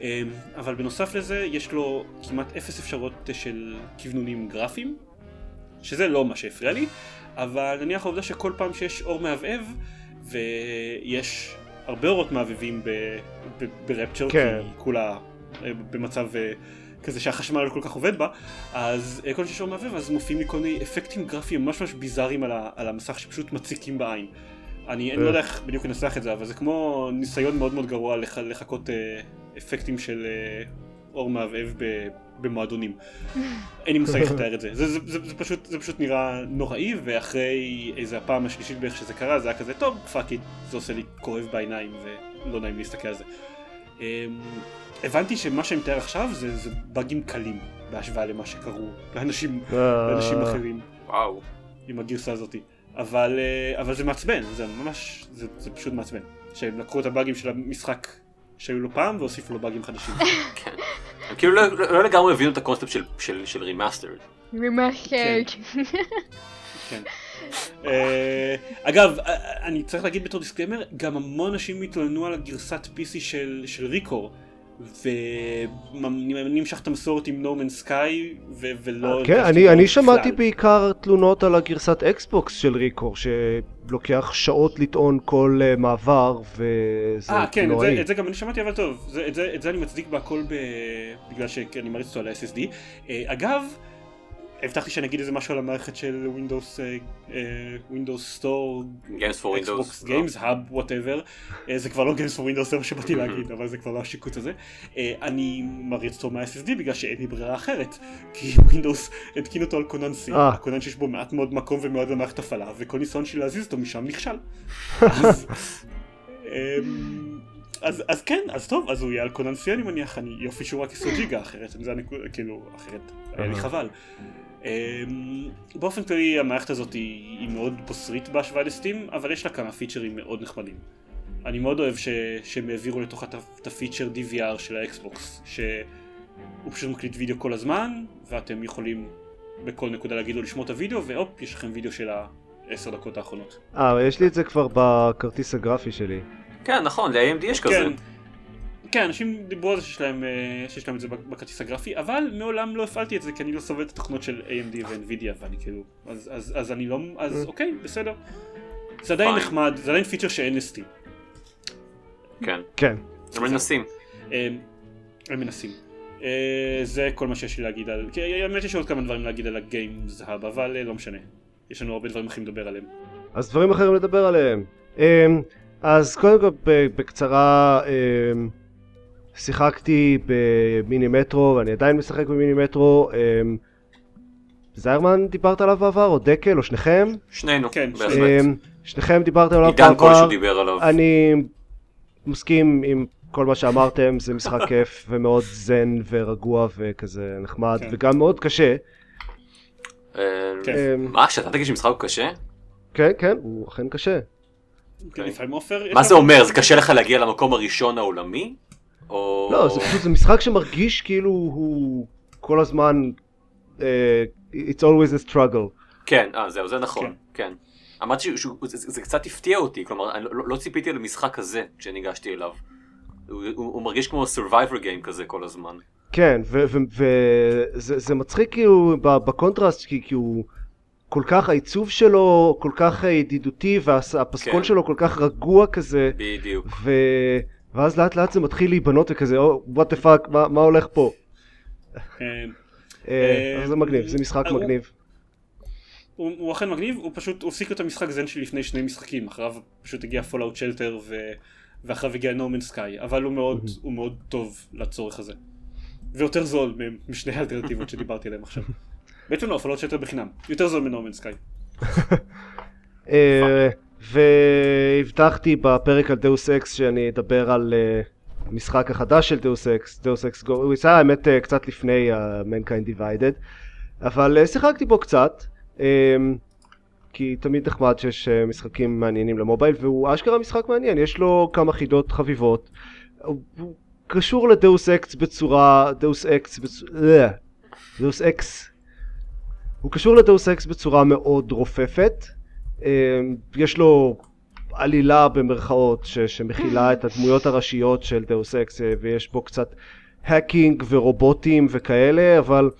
אמ, אבל בנוסף לזה יש לו כמעט אפס אפשרות של כוונונים גרפיים, שזה לא מה שהפריע לי, אבל נניח העובדה שכל פעם שיש אור מהבהב, ויש הרבה אורות מהבהבים ב Rapture, כן. כי כולה אה, במצב אה, כזה שהחשמל לא כל כך עובד בה, אז אה, כל שאור מהבהב אז מופיעים לי כל מיני אפקטים גרפיים ממש ממש ביזאריים על, על המסך שפשוט מציקים בעין. אני, אני לא יודע איך בדיוק לנסח את זה, אבל זה כמו ניסיון מאוד מאוד גרוע לח, לחקות אה, אפקטים של אה, אור מהבהב במועדונים. אין לי מושג איך לתאר את זה. זה, זה, זה, זה, פשוט, זה פשוט נראה נוראי, ואחרי איזה הפעם השלישית בערך שזה קרה, זה היה כזה, טוב, fuck it, זה עושה לי כואב בעיניים, ולא נעים להסתכל על זה. אמ, הבנתי שמה שאני מתאר עכשיו זה, זה באגים קלים בהשוואה למה שקרו לאנשים, אה. לאנשים אחרים. וואו. עם הגרסה הזאתי. אבל, אה, אבל זה מעצבן, זה ממש, זה, זה פשוט מעצבן. שהם לקחו את הבאגים של המשחק שהיו לו פעם והוסיפו לו באגים חדשים. כן. הם כאילו לא, לא, לא לגמרי הבינו את הקונספט של, של, של רימאסטרד. רימאסטרד. כן. uh, אגב, אני צריך להגיד בתור דיסקלמר, גם המון אנשים התלוננו על הגרסת PC של, של ריקור. ונמשך את המסורת עם נורמן סקאי ולא... כן, אני, אני שמעתי בעיקר תלונות על הגרסת אקסבוקס של ריקור שלוקח שעות לטעון כל uh, מעבר וזה אה, כן, את זה, את זה גם אני שמעתי אבל טוב, זה, את, זה, את זה אני מצדיק בהכל ב... בגלל שאני מריץ אותו על ה-SSD. Uh, אה, אגב, הבטחתי שאני אגיד איזה משהו על המערכת של Windows, uh, Windows Store, Games for Windows, Xbox Games, Hub, whatever, uh, זה כבר לא Games for Windows, זה מה שבאתי להגיד, אבל זה כבר לא השיקוץ הזה. Uh, אני מריץ אותו מה-SSD בגלל שאין לי ברירה אחרת, כי Windows התקין אותו על קונן C, הקונן שיש בו מעט מאוד מקום ומאוד במערכת הפעלה, וכל ניסיון שלי להזיז אותו משם נכשל. אז, um, אז, אז כן, אז טוב, אז הוא יהיה על קונן C אני מניח, אני יופי שהוא רק 10 ג'יגה אחרת, זה הנקודה, כאילו, אחרת היה לי חבל. אמ, באופן כללי המערכת הזאת היא, היא מאוד בוסרית בהשוואה ל Steam, אבל יש לה כמה פיצ'רים מאוד נחמדים. אני מאוד אוהב ש, שהם העבירו לתוכה את הפיצ'ר DVR של ה Xbox, שהוא פשוט מקליט וידאו כל הזמן, ואתם יכולים בכל נקודה להגיד לו לשמור את הוידאו, והופ, יש לכם וידאו של העשר דקות האחרונות. אה, יש לי את זה כבר בכרטיס הגרפי שלי. כן, נכון, ל-AMD יש כזה. כן. כן, אנשים דיברו על זה שיש להם, אה, שיש להם את זה בכרטיס הגרפי, אבל מעולם לא הפעלתי את זה כי אני לא סובל את התוכנות של AMD ו-NVIDIA ואני כאילו, אז, אז, אז אני לא, אז mm. אוקיי, בסדר. זה עדיין נחמד, זה עדיין פיצ'ר שאין לסטים. כן. כן. הם מנסים. הם מנסים. אה, זה כל מה שיש לי להגיד על... כי האמת יש עוד כמה דברים להגיד על הגיימס האב, אבל אה, לא משנה. יש לנו הרבה דברים אחרים לדבר עליהם. אז דברים אחרים לדבר עליהם. אמ, אז קודם כל בקצרה אמ, שיחקתי במיני מטרו ואני עדיין משחק במיני מטרו. אמ, זיירמן דיברת עליו בעבר או דקל או שניכם? שנינו, כן, בהחלט. אמ, שניכם דיברתם עליו עידן כלשהו בעבר. דיבר עליו. אני מסכים עם כל מה שאמרתם, זה משחק כיף ומאוד זן ורגוע וכזה נחמד כן. וגם מאוד קשה. אה, כן. אמ, מה, שאתה תגיד שמשחק הוא קשה? כן, כן, הוא אכן קשה. כן, מה זה אומר? זה קשה לך להגיע למקום הראשון העולמי? או... לא, זה פשוט, זה משחק שמרגיש כאילו הוא כל הזמן, אה, it's always a struggle. כן, אה, זהו, זה נכון, כן. כן. אמרתי שהוא- זה- זה זה קצת הפתיע אותי, כלומר, אני לא לא ציפיתי למשחק כזה כשניגשתי אליו. הוא- הוא הוא מרגיש כמו survivor game כזה כל הזמן. כן, וזה מצחיק כאילו ב- בקונטרסט, כי כי הוא כל כך, העיצוב שלו כל כך ידידותי, והפסקול כן. שלו כל כך רגוע כזה, בדיוק. ואז לאט לאט זה מתחיל להיבנות וכזה, או, what the fuck, מה הולך פה? אה, אה, אה, זה מגניב, זה משחק אה, הוא- מגניב. הוא הוא אכן מגניב, הוא פשוט הפסיק את המשחק זן שלי לפני שני משחקים, אחריו פשוט הגיע Fallout Shelter ואחריו הגיע No Man's Sky, אבל הוא מאוד, הוא מאוד טוב לצורך הזה. ויותר זול משני האלטרנטיבות שדיברתי עליהם עכשיו. בעצם לא, Fallout Shelter בחינם, יותר זול מ No Man's Sky. אה, והבטחתי בפרק על Deus Ex שאני אדבר על אה, המשחק החדש של Deus Ex, Deus Ex Go, הוא יצא האמת אה, קצת לפני ה Mankind Divided, אבל אה, שיחקתי בו קצת, אה, כי תמיד נחמד שיש אה, משחקים מעניינים למובייל, והוא אשכרה משחק מעניין, יש לו כמה חידות חביבות, הוא קשור ל Deus Ex בצורה, Deus Ex, Deus Ex, הוא קשור ל Deus Ex בצורה מאוד רופפת, אה, יש לו עלילה במרכאות ש, שמכילה את הדמויות הראשיות של Deus Ex אה, ויש בו קצת hacking ורובוטים וכאלה אבל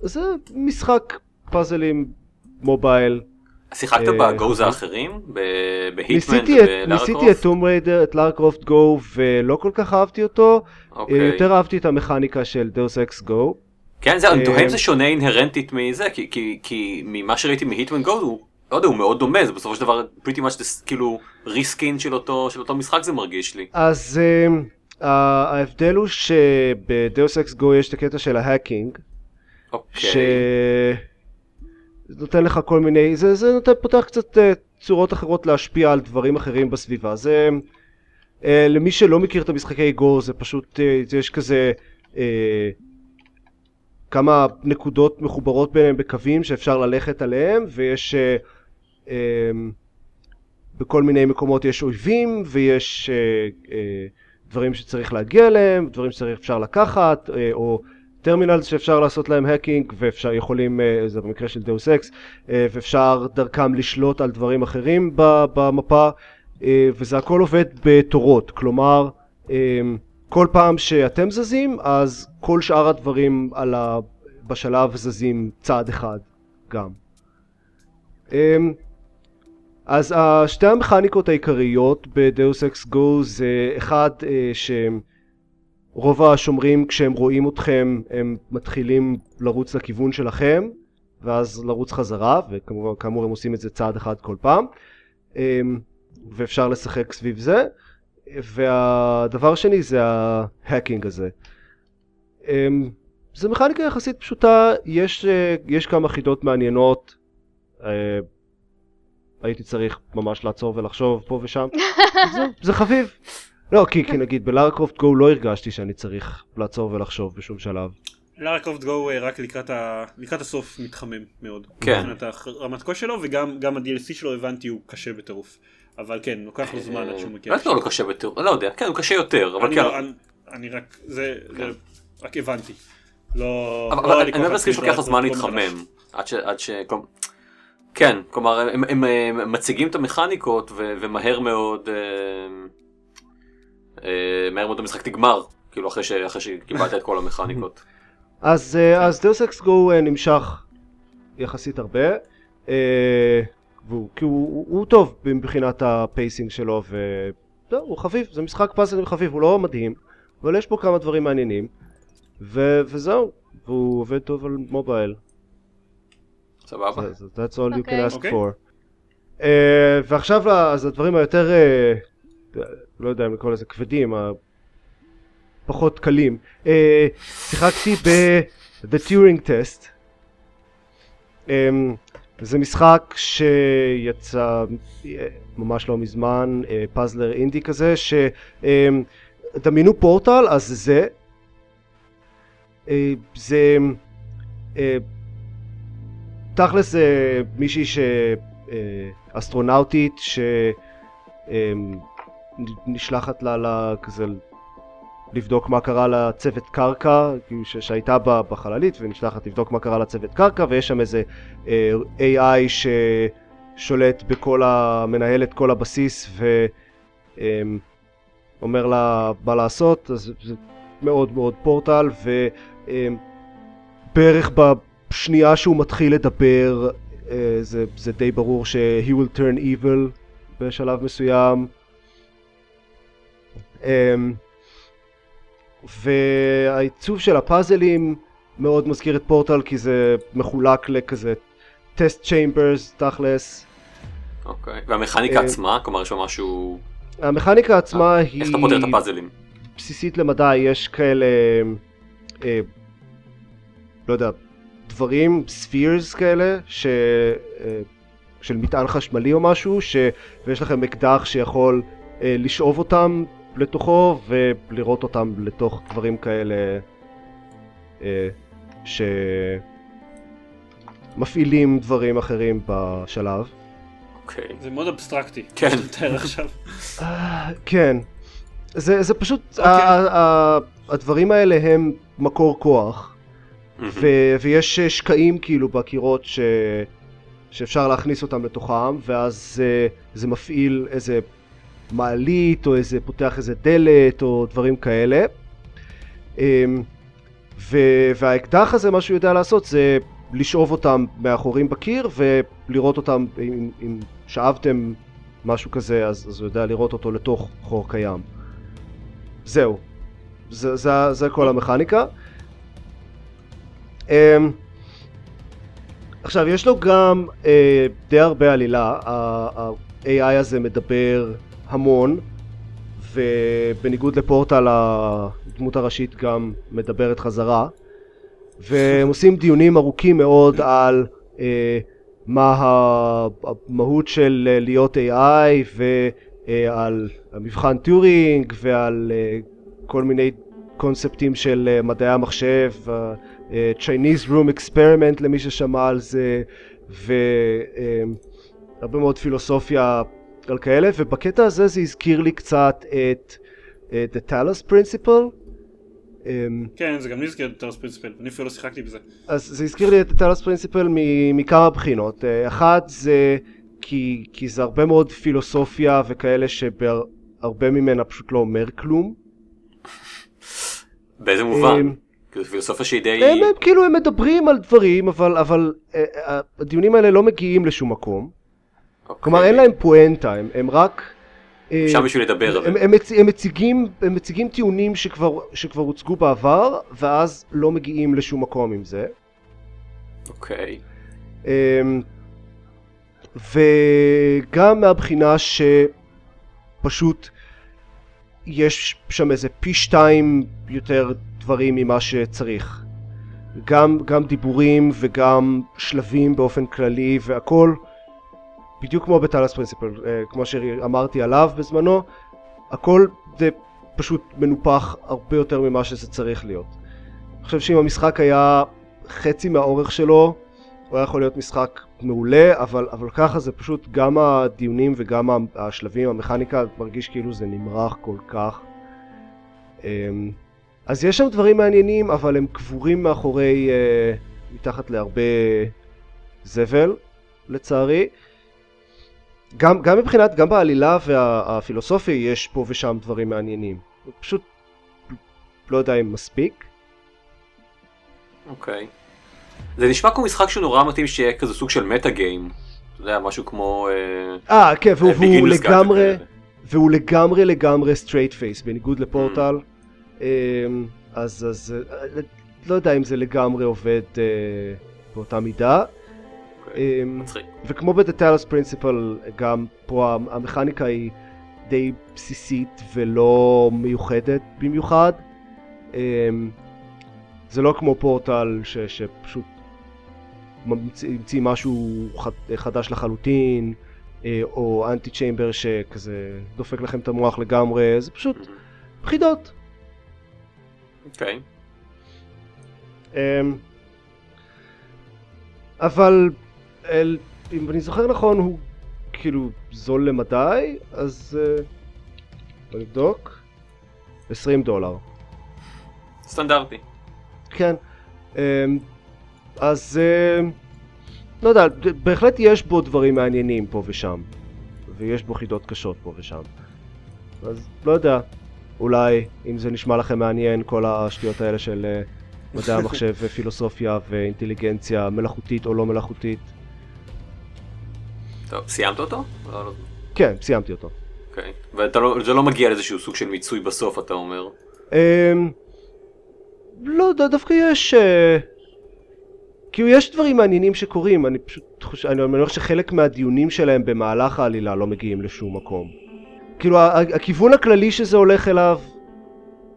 זה משחק פאזלים mobile שיחקת אה, בגוז חבל. האחרים? ב Hitman ניסיתי את, ניסיתי את וב Lara Croft? Tomb Raider את Lara Croft Go ולא כל כך אהבתי אותו אה, אוקיי. יותר אהבתי את המכניקה של Deus Ex Go כן, זהו, אני תוהה אם אה, זה שונה אינהרנטית מזה, כי- כי- כי ממה שראיתי מ Hitman Go הוא, לא יודע, הוא מאוד דומה, זה בסופו של דבר pretty much this, כאילו reskin של אותו של אותו משחק זה מרגיש לי. אז אה, ההבדל הוא שב Deus Ex Go יש את הקטע של ה hacking אוקיי. ש... נותן לך כל מיני, זה, זה נותן, פותח קצת אה, צורות אחרות להשפיע על דברים אחרים בסביבה. זה, אה, למי שלא מכיר את המשחקי Go, זה פשוט, אה, יש כזה אה, כמה נקודות מחוברות ביניהם בקווים שאפשר ללכת עליהם, ויש אה, בכל מיני מקומות יש אויבים, ויש אה, אה, דברים שצריך להגיע אליהם, דברים שאפשר לקחת, אה, או terminals שאפשר לעשות להם hacking ואפשר יכולים, אה, זה במקרה של Deus Ex, אה, ואפשר דרכם לשלוט על דברים אחרים במפה אה, וזה הכל עובד בתורות, כלומר אה, כל פעם שאתם זזים אז כל שאר הדברים על ה... בשלב זזים צעד אחד גם. אה, אז ה- שתי המכניקות העיקריות בדאוס אקס גו זה אחד אה, שהם רוב השומרים כשהם רואים אתכם הם מתחילים לרוץ לכיוון שלכם ואז לרוץ חזרה וכאמור הם עושים את זה צעד אחד כל פעם אמ, ואפשר לשחק סביב זה. והדבר השני זה ה hacking הזה. אמ, זה מכניקה יחסית פשוטה יש, אה, יש כמה חידות מעניינות אה, הייתי צריך ממש לעצור ולחשוב פה ושם זה, זה חביב לא, כי, כי נגיד ב Lara Croft Go לא הרגשתי שאני צריך לעצור ולחשוב בשום שלב. Lara Croft Go אה, רק לקראת, ה... לקראת הסוף מתחמם מאוד. כן. מבחינת הרמת קושי שלו וגם גם ה-DLC שלו הבנתי הוא קשה בטירוף. אבל כן, לוקח לו זמן עד שהוא מגיע. לא לא קשה יותר, לא יודע, כן הוא קשה יותר, אבל אני כן. לא- אני- אני רק, זה, זה, רק הבנתי. לא... אבל לא אני לא מסכים שלוקח לו זמן. להתחמם. עד ש... כן, כלומר הם- הם הם מציגים את המכניקות ו- ומהר מאוד אה, אה, מהר מאוד המשחק נגמר, כאילו אחרי ש- אחרי שקיבלת את כל המכניקות. אז, אה, אז דאוס אקס גו נמשך יחסית הרבה, אה, והוא, כי הוא, הוא, הוא טוב מבחינת ה pacing שלו זהו, הוא חביב, זה משחק פאזלים חביב, הוא לא מדהים, אבל יש בו כמה דברים מעניינים, ו- וזהו, והוא עובד טוב על mobile. סבבה. זה- זה- That's all you אוקיי. can ask אוקיי. for. אה, ועכשיו אז הדברים היותר, אה, לא יודע אם לקרוא לזה כבדים, הפחות קלים. Uh, שיחקתי ב-The Turing Test. Um, זה משחק שיצא ממש לא מזמן, פאזלר אינדי כזה, שדמיינו פורטל, אז זה. זה אה, תכלס זה מישהי ש... אה, שנשלחת לה, לה כזה לבדוק מה קרה לצוות קרקע כאילו ש- שהייתה ב- בחללית ונשלחת לבדוק מה קרה לצוות קרקע ויש שם איזה אה, AI ששולט בכל ה... מנהל את כל הבסיס ואומר לה מה לעשות אז זה מאוד מאוד פורטל ובערך בשנייה שהוא מתחיל לדבר אה, זה, זה די ברור ש-he will turn evil בשלב מסוים. אמ, והעיצוב של הפאזלים מאוד מזכיר את פורטל כי זה מחולק לכזה test chambers תכלס. אוקיי. והמכניקה אה, עצמה, כלומר יש בה משהו... המכניקה עצמה היא איך אתה פותר את הפאזלים? בסיסית למדי, יש כאלה, אה, לא יודע, דברים, spheres כאלה, ש, אה, של מטען חשמלי או משהו, ש, ויש לכם אקדח שיכול אה, לשאוב אותם לתוכו ולראות אותם לתוך דברים כאלה אה, שמפעילים דברים אחרים בשלב. אוקיי. זה מאוד אבסטרקטי. כן. מה שאתה מתאר עכשיו. כן. זה, זה פשוט, אוקיי. ה- ה- הדברים האלה הם מקור כוח. ו- ויש אה, שקעים כאילו בקירות ש... שאפשר להכניס אותם לתוכם, ואז uh, זה מפעיל איזה מעלית, או איזה פותח איזה דלת, או דברים כאלה. Um, ו- והאקדח הזה, מה שהוא יודע לעשות זה לשאוב אותם מהחורים בקיר, ולראות אותם, אם, אם שאבתם משהו כזה, אז, אז הוא יודע לראות אותו לתוך חור קיים. זהו. זה, זה, זה כל המכניקה. Um, עכשיו, יש לו גם uh, די הרבה עלילה, ה-AI הזה מדבר המון, ובניגוד לפורטל הדמות הראשית גם מדברת חזרה, והם עושים דיונים ארוכים מאוד על uh, מה המהות של uh, להיות AI, ועל המבחן טיורינג, ועל אה, כל מיני קונספטים של אה, מדעי המחשב, Chinese Room Experiment למי ששמע על זה, והרבה מאוד פילוסופיה על כאלה, ובקטע הזה זה הזכיר לי קצת את The Talos Principle. Um, כן, זה גם לי הזכיר את Talos Principle, אני אפילו לא שיחקתי בזה. אז זה הזכיר לי את Talos Principle מכמה בחינות. אה, אחת זה כי, כי זה הרבה מאוד פילוסופיה וכאלה שהרבה ממנה פשוט לא אומר כלום. באיזה מובן? פילוסופיה שהיא די... הם, הם כאילו הם מדברים על דברים אבל, אבל אה, אה, הדיונים האלה לא מגיעים לשום מקום. אוקיי. כלומר אין להם פואנטה, הם, הם רק... אה, שם בשביל לדבר הם. הם, מצ, הם, מציגים, הם מציגים טיעונים שכבר, שכבר הוצגו בעבר ואז לא מגיעים לשום מקום עם זה. אוקיי. אמ, וגם מהבחינה שפשוט יש שם איזה פי שתיים יותר דברים ממה שצריך. גם, גם דיבורים וגם שלבים באופן כללי והכל בדיוק כמו בטלס פרינסיפל, אה, כמו שאמרתי עליו בזמנו, הכל זה פשוט מנופח הרבה יותר ממה שזה צריך להיות. אני חושב שאם המשחק היה חצי מהאורך שלו, הוא היה יכול להיות משחק מעולה, אבל, אבל ככה זה פשוט גם הדיונים וגם השלבים, המכניקה, מרגיש כאילו זה נמרח כל כך. אז יש שם דברים מעניינים, אבל הם קבורים מאחורי, אה, מתחת להרבה זבל, לצערי. גם, גם מבחינת, גם בעלילה והפילוסופיה יש פה ושם דברים מעניינים. פשוט לא יודע אם מספיק. אוקיי. זה נשמע כמו משחק שהוא נורא מתאים שיהיה כזה סוג של meta game. אתה יודע, משהו כמו... אה, אה, כן, והוא, אה, והוא לגמרי. והוא לגמרי לגמרי straight face, בניגוד לפורטל. אמ, אז, אז אה, לא יודע אם זה לגמרי עובד אה, באותה מידה. אמ, מצחיק. וכמו Talos Principle, גם פה המכניקה היא די בסיסית ולא מיוחדת במיוחד. אמ, זה לא כמו פורטל ש, שפשוט המציא משהו חדש לחלוטין, אה, או אנטי צ'יימבר שכזה דופק לכם את המוח לגמרי, זה פשוט חידות. אוקיי. אמ, אבל אל, אם אני זוכר נכון הוא כאילו זול למדי, אז אה, בוא נבדוק. 20 דולר. סטנדרטי. כן. אמ, אז אמ, לא יודע, בהחלט יש בו דברים מעניינים פה ושם. ויש בו חידות קשות פה ושם. אז לא יודע, אולי אם זה נשמע לכם מעניין כל השטויות האלה של אה, מדעי המחשב ופילוסופיה ואינטליגנציה מלאכותית או לא מלאכותית. טוב, סיימת אותו? לא, לא. כן, סיימתי אותו. אוקיי. וזה לא מגיע לאיזשהו סוג של מיצוי בסוף, אתה אומר. אמ, לא דווקא יש... אה, כאילו יש דברים מעניינים שקורים, אני פשוט חושב, אני אומר שחלק מהדיונים שלהם במהלך העלילה לא מגיעים לשום מקום. כאילו הכיוון הכללי שזה הולך אליו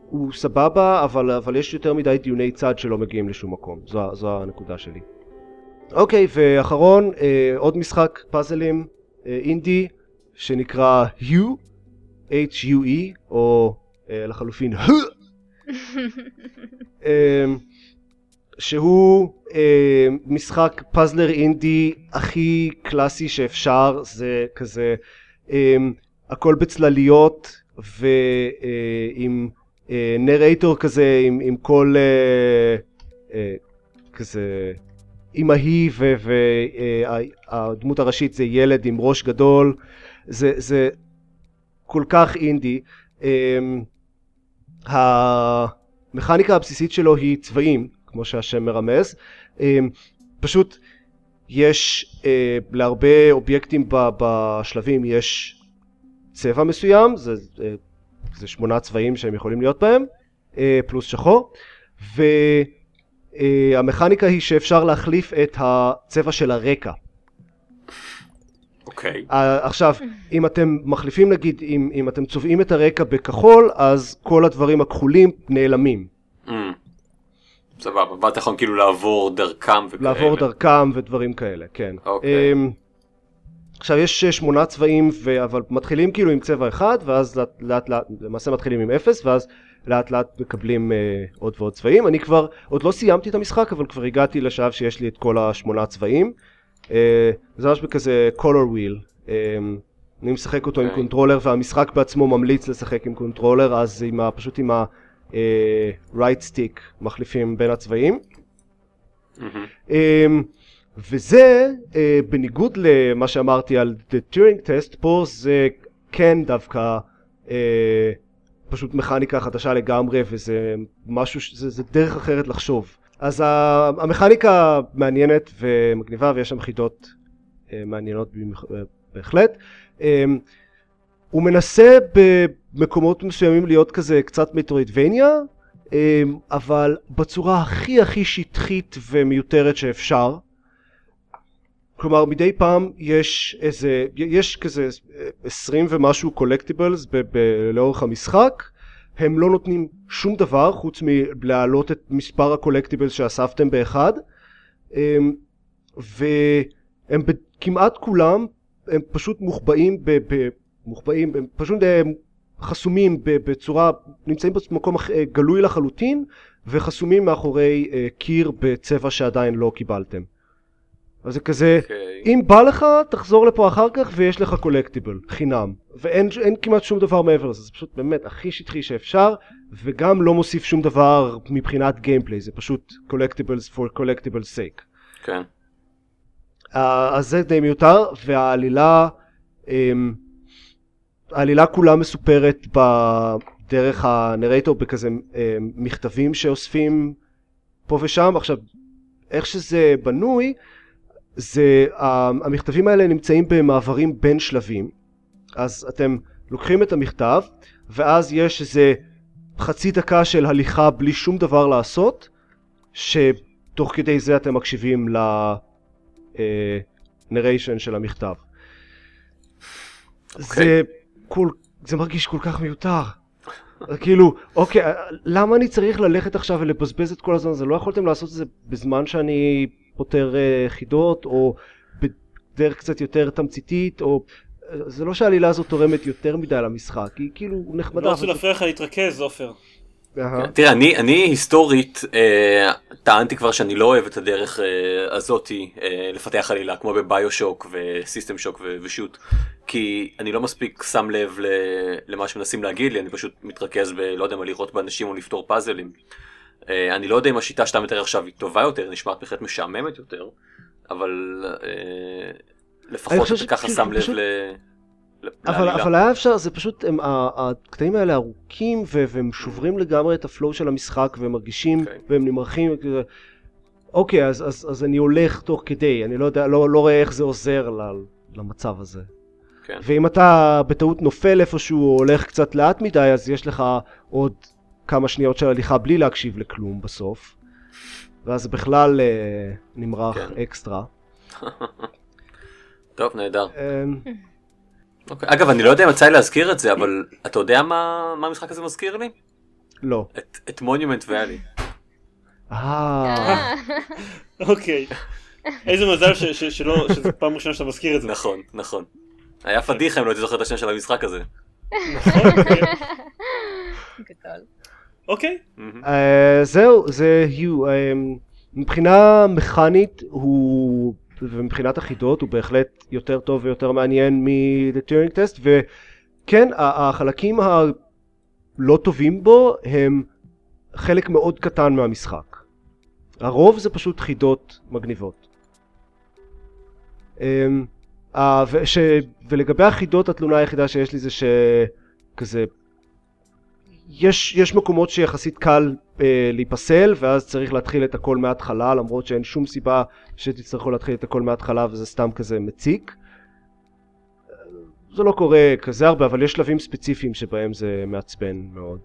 הוא סבבה, אבל, אבל יש יותר מדי דיוני צד שלא מגיעים לשום מקום, זו, זו הנקודה שלי. אוקיי, ואחרון, אה, עוד משחק פאזלים אה, אינדי שנקרא Hue, H-U-E, או אה, לחלופין H. אמ, שהוא אה, משחק פאזלר אינדי הכי קלאסי שאפשר, זה כזה אה, הכל בצלליות ועם אה, נרייטור כזה עם, עם כל אה, אה, כזה אמהי והדמות הראשית זה ילד עם ראש גדול, זה, זה כל כך אינדי. אה, המכניקה הבסיסית שלו היא צבעים, כמו שהשם מרמז. אמ, פשוט יש אה, להרבה אובייקטים בשלבים יש צבע מסוים, זה, אה, זה שמונה צבעים שהם יכולים להיות בהם, אה, פלוס שחור, והמכניקה היא שאפשר להחליף את הצבע של הרקע. אוקיי. אה, עכשיו, אם אתם מחליפים נגיד, אם, אם אתם צובעים את הרקע בכחול, אז כל הדברים הכחולים נעלמים. Mm. סבבה, ואתה יכול כאילו לעבור דרכם וכאלה. לעבור דרכם ודברים כאלה, כן. אוקיי. אמ, עכשיו יש אה, שמונה צבעים, ו... אבל מתחילים כאילו עם צבע אחד, ואז לאט לאט, לאט למעשה מתחילים עם אפס, ואז לאט לאט מקבלים אה, עוד ועוד צבעים. אני כבר, עוד לא סיימתי את המשחק, אבל כבר הגעתי לשלב שיש לי את כל השמונה צבעים. אה, זה ממש בכזה color wheel. אה, אני משחק אותו עם אוקיי. controller, והמשחק בעצמו ממליץ לשחק עם controller, אז עם ה, פשוט עם ה-right stick מחליפים בין הצבעים. מהמם. אמ, וזה, אה, בניגוד למה שאמרתי על The Turing Test, פה זה כן דווקא אה, פשוט מכניקה חדשה לגמרי, וזה משהו, ש- זה, זה דרך אחרת לחשוב. אז ה- המכניקה מעניינת ומגניבה, ויש שם חידות אה, מעניינות אה, בהחלט. אמ, הוא מנסה במקומות מסוימים להיות כזה קצת מטרואידבניה, אמ, אבל בצורה הכי הכי שטחית ומיותרת שאפשר. כלומר מדי פעם יש איזה, יש כזה עשרים ומשהו קולקטיבלס לאורך המשחק, הם לא נותנים שום דבר חוץ מלהעלות את מספר הקולקטיבלס שאספתם באחד, אמ, והם ב- כמעט כולם, הם פשוט מוחבאים, ב, ב, מוחבאים, הם פשוט הם חסומים ב- בצורה, נמצאים במקום אה, גלוי לחלוטין וחסומים מאחורי אה, קיר בצבע שעדיין לא קיבלתם. אז זה כזה, אוקיי. אם בא לך תחזור לפה אחר כך ויש לך קולקטיבל חינם ואין אין כמעט שום דבר מעבר לזה זה פשוט באמת הכי שטחי שאפשר וגם לא מוסיף שום דבר מבחינת גיימפליי זה פשוט collectibles for collectible sake. כן. אז זה די מיותר והעלילה אמ, העלילה כולה מסופרת בדרך הנרייטור בכזה אמ, מכתבים שאוספים פה ושם עכשיו איך שזה בנוי זה המכתבים האלה נמצאים במעברים בין שלבים אז אתם לוקחים את המכתב, ואז יש איזה חצי דקה של הליכה בלי שום דבר לעשות, שתוך כדי זה אתם מקשיבים לנריישן של המכתב. זה, כל, זה מרגיש כל כך מיותר. כאילו, אוקיי, למה אני צריך ללכת עכשיו ולבזבז את כל הזמן הזה? לא יכולתם לעשות את זה בזמן שאני פותר uh, חידות, או בדרך קצת יותר תמציתית, או... זה לא שהעלילה הזאת תורמת יותר מדי למשחק, היא כאילו נחמדה. לא רוצה להפריע לך להתרכז, עופר. תראה, אני, אני היסטורית אה, טענתי כבר שאני לא אוהב את הדרך אה, הזאתי אה, לפתח עלילה, כמו בביושוק וסיסטם שוק ושוט, כי אני לא מספיק שם לב ל, למה שמנסים להגיד לי, אני פשוט מתרכז ב... לא יודע מה, לראות באנשים או לפתור פאזלים. אה, אני לא יודע אם השיטה שאתה מתאר עכשיו היא טובה יותר, נשמעת בהחלט משעממת יותר, אבל אה, לפחות אתה ככה שם לב ל... אבל, אבל היה אפשר, זה פשוט, הם, הקטעים האלה ארוכים והם שוברים לגמרי את הפלואו של המשחק והם מרגישים okay. אוקיי. והם נמרחים. אוקיי, אז, אז, אז אני הולך תוך כדי, אני לא יודע, לא, לא רואה איך זה עוזר למצב הזה. כן. ואם אתה בטעות נופל איפשהו או הולך קצת לאט מדי, אז יש לך עוד כמה שניות של הליכה בלי להקשיב לכלום בסוף. ואז בכלל אה, נמרח כן. אקסטרה. טוב, נהדר. אמ, אוקיי. אגב, אני לא יודע אם יצא לי להזכיר את זה, אבל אתה יודע מה, מה המשחק הזה מזכיר לי? לא. את, את מונימנט ואלי. אה. אוקיי. איזה מזל שלא, שזו פעם ראשונה שאתה מזכיר את זה. נכון, נכון. היה פדיחה אם לא הייתי זוכר את השם של המשחק הזה. נכון, אוקיי. אה, זהו, זה היו. אה, מבחינה מכנית הוא ומבחינת החידות הוא בהחלט יותר טוב ויותר מעניין מ-The Turing Test וכן החלקים הלא טובים בו הם חלק מאוד קטן מהמשחק הרוב זה פשוט חידות מגניבות אמ, וש, ולגבי החידות התלונה היחידה שיש לי זה שכזה יש, יש מקומות שיחסית קל אה, להיפסל ואז צריך להתחיל את הכל מההתחלה למרות שאין שום סיבה שתצטרכו להתחיל את הכל מההתחלה וזה סתם כזה מציק. זה לא קורה כזה הרבה אבל יש שלבים ספציפיים שבהם זה מעצבן מאוד.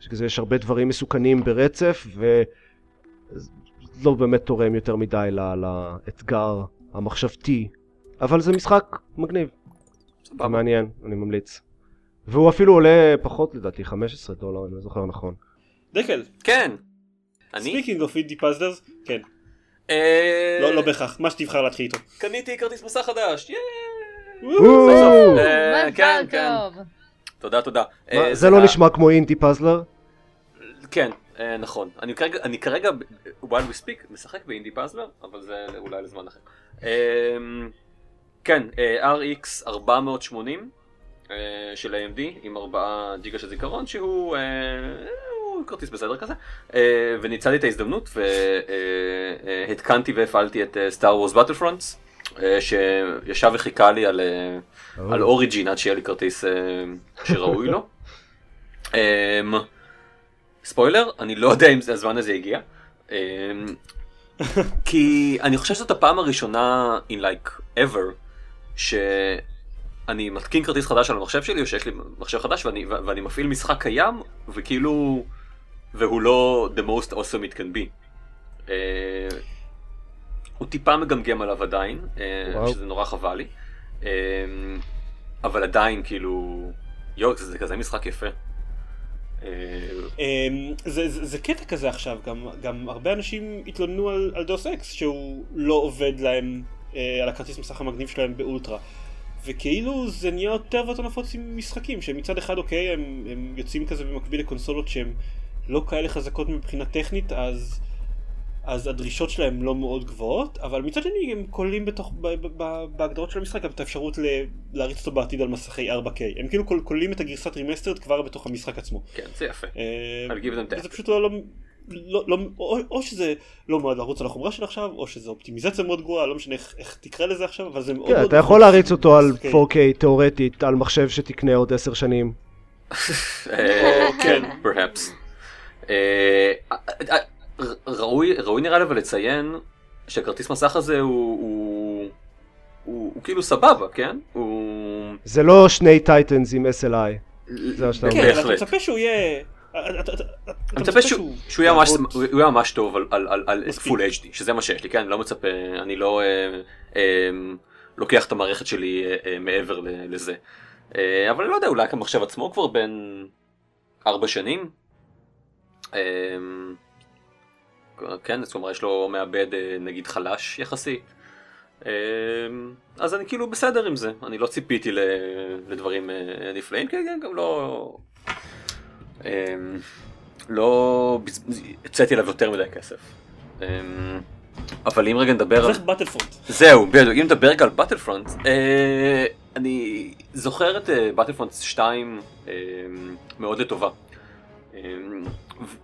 שכזה יש הרבה דברים מסוכנים ברצף ולא באמת תורם יותר מדי לאתגר המחשבתי אבל זה משחק מגניב. סבבה. מעניין, אני ממליץ. והוא אפילו עולה פחות לדעתי, 15 דולר, אני לא זוכר נכון. דקל. כן. אני? Speaking of indie puzzlers, כן. אה, לא, לא בהכרח, מה שתבחר להתחיל איתו. קניתי כרטיס מסך חדש, אה, כן, כן. תודה, תודה. אה, זה לא נשמע כמו אינדי פאזלר? כן, נכון. אני כרגע, while we speak, משחק באינדי פאזלר, אבל זה אולי לזמן אחר. כן, RX 480. אה, של AMD עם 4 ג'יגה של זיכרון שהוא אה, כרטיס בסדר כזה אה, וניצלתי את ההזדמנות והתקנתי והפעלתי את סטאר וורס באטלפרונטס שישב וחיכה לי על, על אוריג'ין עד שיהיה לי כרטיס שראוי לו. ספוילר, אני לא יודע אם הזמן הזה הגיע. כי אני חושב שזאת הפעם הראשונה in like ever ש... אני מתקין כרטיס חדש על המחשב שלי, או שיש לי מחשב חדש, ואני, ואני מפעיל משחק קיים, וכאילו, והוא לא the most awesome it can be. Uh, הוא טיפה מגמגם עליו עדיין, uh, שזה נורא חבל לי, uh, אבל עדיין כאילו, יואו, זה, זה כזה משחק יפה. זה, זה, זה קטע כזה עכשיו, גם, גם הרבה אנשים התלוננו על, על דוס אקס שהוא לא עובד להם על הכרטיס משחק המגניב שלהם באולטרה. וכאילו זה נהיה יותר ויותר נפוץ עם משחקים שמצד אחד אוקיי הם, הם יוצאים כזה במקביל לקונסולות שהן לא כאלה חזקות מבחינה טכנית אז אז הדרישות שלהם לא מאוד גבוהות אבל מצד שני הם כוללים בתוך ב, ב, ב, בהגדרות של המשחק את האפשרות ל, להריץ אותו בעתיד על מסכי 4K הם כאילו כוללים את הגרסת remastered כבר בתוך המשחק עצמו. כן זה יפה. אה, זה פשוט לא, לא לא, לא, או, או שזה לא מאוד לרוץ על החומרה של עכשיו, או שזה אופטימיזציה מאוד גרועה, לא משנה איך, איך תקרא לזה עכשיו, אבל זה מאוד כן, מאוד... אתה יכול להריץ אותו על 4K תאורטית, על מחשב שתקנה עוד 10 שנים. אה, כן, perhaps. אה, אה, ראוי, נראה לי לציין שהכרטיס מסך הזה הוא, הוא, הוא, הוא כאילו סבבה, כן? הוא... זה לא שני Titans עם SLI. זה מה שאתה כן, אומר. כן, אתה. מצפה שהוא יהיה... אני מצפה שהוא יהיה ממש- טוב על-. full HD, שזה מה שיש לי, כן? אני לא מצפה, אני לא אה, אה, לוקח את המערכת שלי אה, מעבר לזה. אבל אני לא יודע, אולי המחשב עצמו כבר בין ארבע שנים. כן, זאת אומרת, יש לו מעבד נגיד חלש יחסית. אז אני כאילו בסדר עם זה, אני לא ציפיתי לדברים נפלאים, כי גם לא... אה, לא הצאתי עליו יותר מדי כסף. אה, אבל אם רגע נדבר על... איך באטלפרונט? זהו, בדיוק, אם נדבר רגע על באטלפרונט, אה, אני זוכר את Battlefront 2 אה, מאוד לטובה. אה, ו-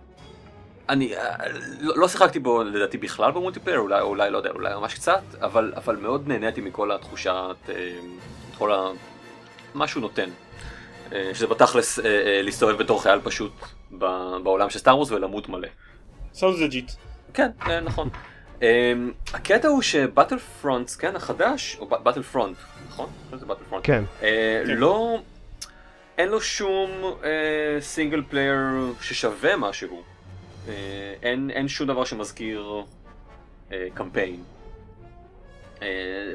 אני אה, לא, לא שיחקתי בו לדעתי בכלל ב multiplayer, אולי, אולי לא יודע, אולי ממש קצת, אבל, אבל מאוד נהניתי מכל התחושת, אה, כל ה... מה שהוא נותן. אה, שזה בתכלס אה, אה, להסתובב בתור חייל פשוט ב- בעולם של Star Wars ולמות מלא. sounds legit. כן, נכון. אמ, הקטע הוא ש Battlefront, כן, החדש, או Battlefront, נכון? זה Battlefront. כן. כן. לא, אין לו שום single player ששווה משהו. אין, אין שום דבר שמזכיר קמפיין.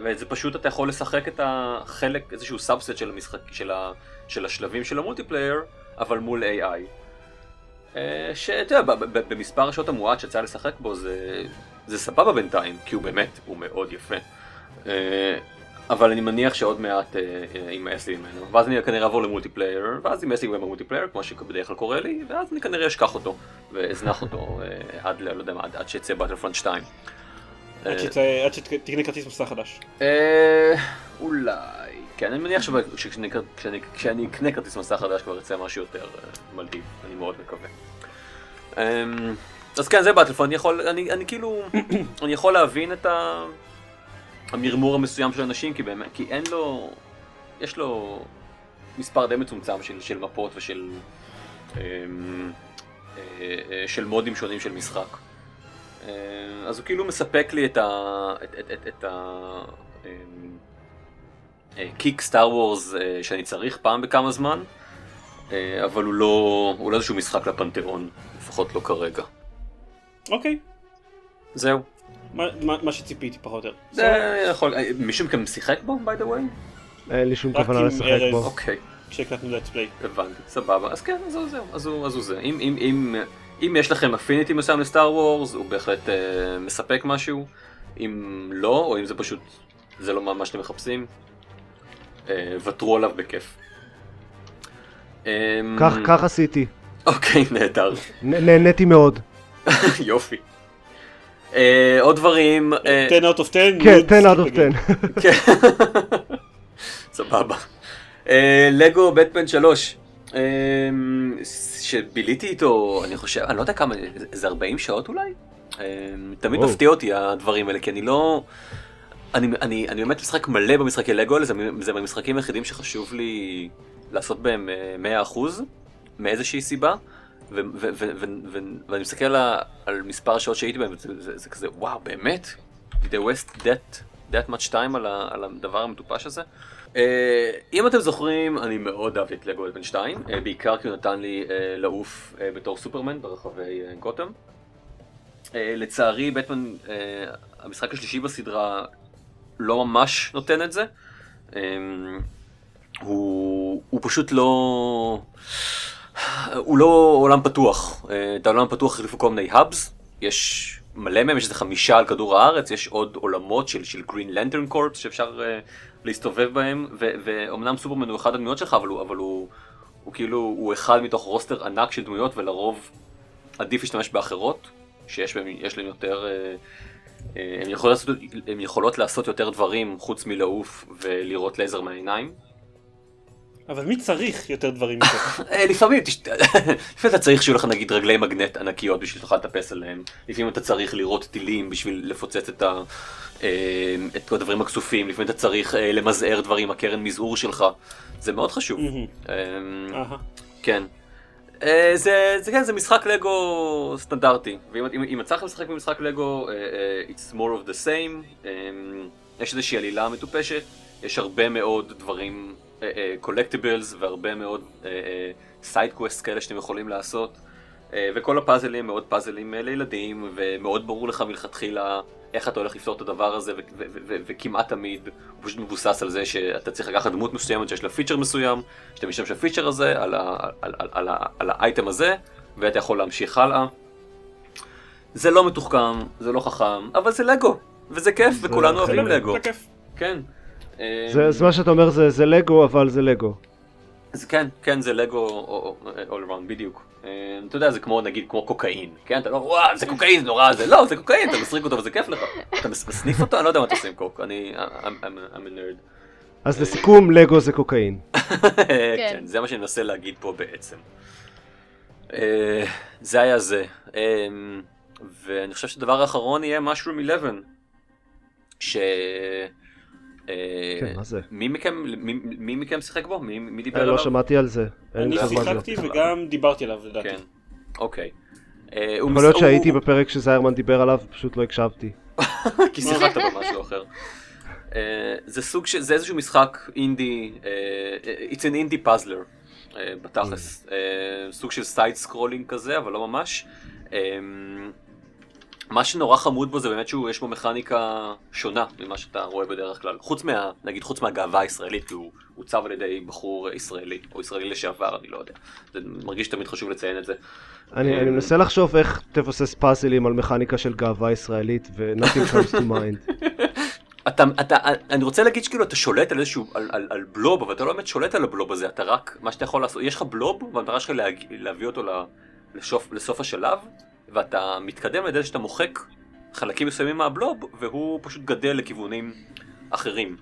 וזה פשוט אתה יכול לשחק את החלק, איזשהו subset של המשחק, של, ה, של השלבים של ה multiplayer, אבל מול AI. אה, שאתה יודע, במספר השעות המועט שיצא לשחק בו זה, זה סבבה בינתיים, כי הוא באמת, הוא מאוד יפה. אה, אבל אני מניח שעוד מעט אה, אה, יימאס לי ממנו, ואז אני כנראה אעבור ל multiplayer, ואז יימאס לי ב multiplayer, כמו שבדרך כלל קורה לי, ואז אני כנראה אשכח אותו, ואזנח אותו עד, לא יודע מה, עד- שיצא Battlefront 2. עד שת- עד שתקנה כרטיס מסך חדש. אולי, כן, אני מניח שכשאני כשאני- כשאני אקנה כרטיס מסך חדש כבר יצא משהו יותר אה, מלהיב, אני מאוד מקווה. אמ, אז כן, זה באטלפון, אני יכול, אני, אני כאילו, אני יכול להבין את ה... המרמור המסוים של אנשים, כי באמת, כי אין לו, יש לו מספר די מצומצם של, של מפות ושל אמ, אה, אה, של מודים שונים של משחק. אה, אז הוא כאילו מספק לי את ה... את, את, את, את ה... קיק סטאר וורס שאני צריך פעם בכמה זמן, אה, אבל הוא לא, הוא לא איזשהו משחק לפנתיאון, לפחות לא כרגע. אוקיי. זהו. מה- מה מה שציפיתי פחות או יותר. זה יכול... אה, מישהו מכם שיחק בו, by the way? אין לי שום כוונה לשחק ארז. בו. אוקיי, כשהקלטנו לטפליי. הבנתי, סבבה. אז כן, אז הוא זהו, אז הוא, אז הוא זה. אם, אם, אם, אם יש לכם אפיניטי מסוים לסטאר וורס, הוא בהחלט אה, מספק משהו. אם לא, או אם זה פשוט, זה לא מה שאתם מחפשים, אה, ותרו עליו בכיף. אמ, כך כך עשיתי. אוקיי, נהדר. נהניתי מאוד. יופי. אה, עוד דברים. אה, 10 out of 10. כן, מאוד 10 out of סופר 10. כן. סבבה. אה, לגו בטמן 3. אה, שביליתי איתו, אני חושב, אני לא יודע כמה, איזה 40 שעות אולי? אה, תמיד. מפתיע אותי הדברים האלה, כי אני לא... אני, אני, אני באמת משחק מלא במשחקי לגו האלה, זה, זה מהמשחקים היחידים שחשוב לי לעשות בהם אה, 100% מאיזושהי סיבה. ו- ו- ו- ו- ו- ואני מסתכל על, מספר השעות שהייתי בהם, זה, זה, זה כזה, וואו, באמת? They waste that, that much time על, ה- על הדבר המטופש הזה? Uh, אם אתם זוכרים, אני מאוד אהבתי את לגו בן 2, uh, בעיקר כי הוא נתן לי uh, לעוף uh, בתור סופרמן ברחבי uh, גותם. Uh, לצערי, בטמן, uh, המשחק השלישי בסדרה לא ממש נותן את זה. Um, הוא, הוא פשוט לא... הוא לא עולם פתוח. אה, את העולם הפתוח החליפו כל מיני האבס, יש מלא מהם, יש איזה חמישה על כדור הארץ, יש עוד עולמות של, של גרין לנטרן קורפס שאפשר uh, להסתובב בהם, ו- ואומנם סופרמן הוא אחד הדמויות שלך, אבל הוא, אבל הוא, הוא כאילו, הוא אחד מתוך רוסטר ענק של דמויות, ולרוב עדיף להשתמש באחרות, שיש להם יותר... Uh, הן יכולות, לעשות, הן יכולות לעשות יותר דברים חוץ מלעוף ולראות לייזר מהעיניים. אבל מי צריך יותר דברים מזה? אה, לפעמים, לפעמים אתה צריך שיהיו לך נגיד רגלי מגנט ענקיות בשביל שתוכל לטפס עליהם. לפעמים אתה צריך לירות טילים בשביל לפוצץ את, ה, אה, את כל הדברים הכסופים. לפעמים אתה צריך אה, למזער דברים, הקרן מזעור שלך. זה מאוד חשוב. אה, אהה. כן. אה, זה, זה, כן, זה משחק לגו סטנדרטי, ואם אם, אם יצא לכם לשחק במשחק לגו, אה, it's more of the same, אה, יש איזושהי עלילה מטופשת, יש הרבה מאוד דברים, collectibles והרבה מאוד side quests כאלה שאתם יכולים לעשות. אה, וכל הפאזלים מאוד פאזלים לילדים, ומאוד ברור לך מלכתחילה איך אתה הולך לפתור את הדבר הזה, וכמעט תמיד הוא פשוט מבוסס על זה שאתה צריך לקחת דמות מסוימת שיש לה פיצ'ר מסוים, שאתה משתמש בפיצ'ר הזה, על, ה- על, על, על, על האייטם הזה, ואתה יכול להמשיך הלאה. זה לא מתוחכם, זה לא חכם, אבל זה לגו, וזה כיף, וכולנו אוהבים לגו. זה כיף. כן. זה, זה מה שאתה אומר זה, זה לגו אבל זה לגו. זה כן, כן, זה לגו all around, בדיוק. אה, אתה יודע, זה כמו נגיד כמו קוקאין, כן? אתה לא, וואו, זה קוקאין, זה נורא, זה לא, זה קוקאין, אתה מסריק אותו וזה כיף לך. אתה מסניף אותו? אני לא יודע מה אתה עושה עם קוק, אני, I'm I'm a nerd. אז לסיכום, לגו זה קוקאין. כן, זה מה שאני מנסה להגיד פה בעצם. אה, זה היה זה. אה, ואני חושב שהדבר האחרון יהיה mushroom 11. כן, מה זה? מי מכם, מי, מי מכם שיחק בו? מי, מי דיבר אה, עליו? לא שמעתי על זה. אני. שיחקתי וגם דיברתי עליו לדעתי. כן, אוקיי. אה, יכול להיות שהייתי הוא- בפרק שזיירמן דיבר עליו, פשוט לא הקשבתי. כי שיחקת במשהו אחר. אה, זה סוג של, זה איזשהו משחק indie, it's an indie puzzler בתכלס, אה, סוג של side scrolling כזה, אבל לא ממש. אה, מה שנורא חמוד בו זה באמת שיש בו מכניקה שונה ממה שאתה רואה בדרך כלל. חוץ מה, נגיד חוץ מהגאווה הישראלית, כי הוא עוצב על ידי בחור ישראלי, או ישראלי לשעבר, אני לא יודע. זה מרגיש תמיד חשוב לציין את זה. אני אני מנסה לחשוב איך תבסס פאזלים על מכניקה של גאווה ישראלית ו-nothing comes to mind. אתה, אתה, אני רוצה להגיד שכאילו אתה שולט על איזשהו, על, על, על בלוב, אבל אתה לא באמת שולט על הבלוב הזה, אתה רק, מה שאתה יכול לעשות, יש לך בלוב, והמטרה שלך להביא אותו ל- לשוף, לסוף השלב, ואתה מתקדם על שאתה מוחק חלקים מסוימים מהבלוב, והוא פשוט גדל לכיוונים אחרים.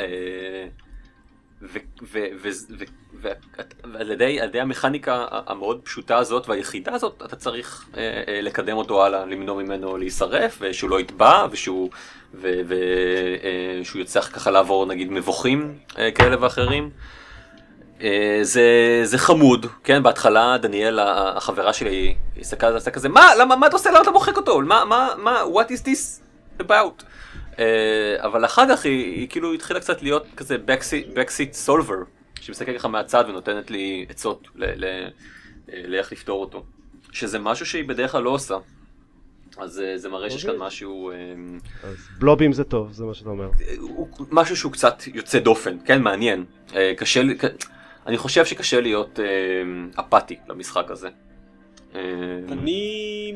אה, ועל ידי, המכניקה המאוד פשוטה הזאת והיחידה הזאת אתה צריך אה, אה, לקדם אותו הלאה, למנוע ממנו להישרף ושהוא לא יטבע ושהוא, יצטרך ככה לעבור נגיד מבוכים כאלה ואחרים. אה, זה, זה חמוד, כן, בהתחלה דניאל החברה שלי הסתכלה על זה כזה, מה, למה, מה אתה עושה, למה אתה מוחק אותו, מה, מה, מה, what is this about? אה, אבל אחר כך היא, היא כאילו התחילה קצת להיות כזה backseat, backseat solver, שמסתכל ככה מהצד ונותנת לי עצות אה, לאיך לפתור אותו. שזה משהו שהיא בדרך כלל לא עושה. אז זה מראה שיש כאן אוקיי. משהו, אה, אז בלובים זה טוב, זה מה שאתה אומר. משהו שהוא קצת יוצא דופן, כן, מעניין. קשה, לי- אני חושב שקשה להיות אה, אפאתי למשחק הזה. אה, אני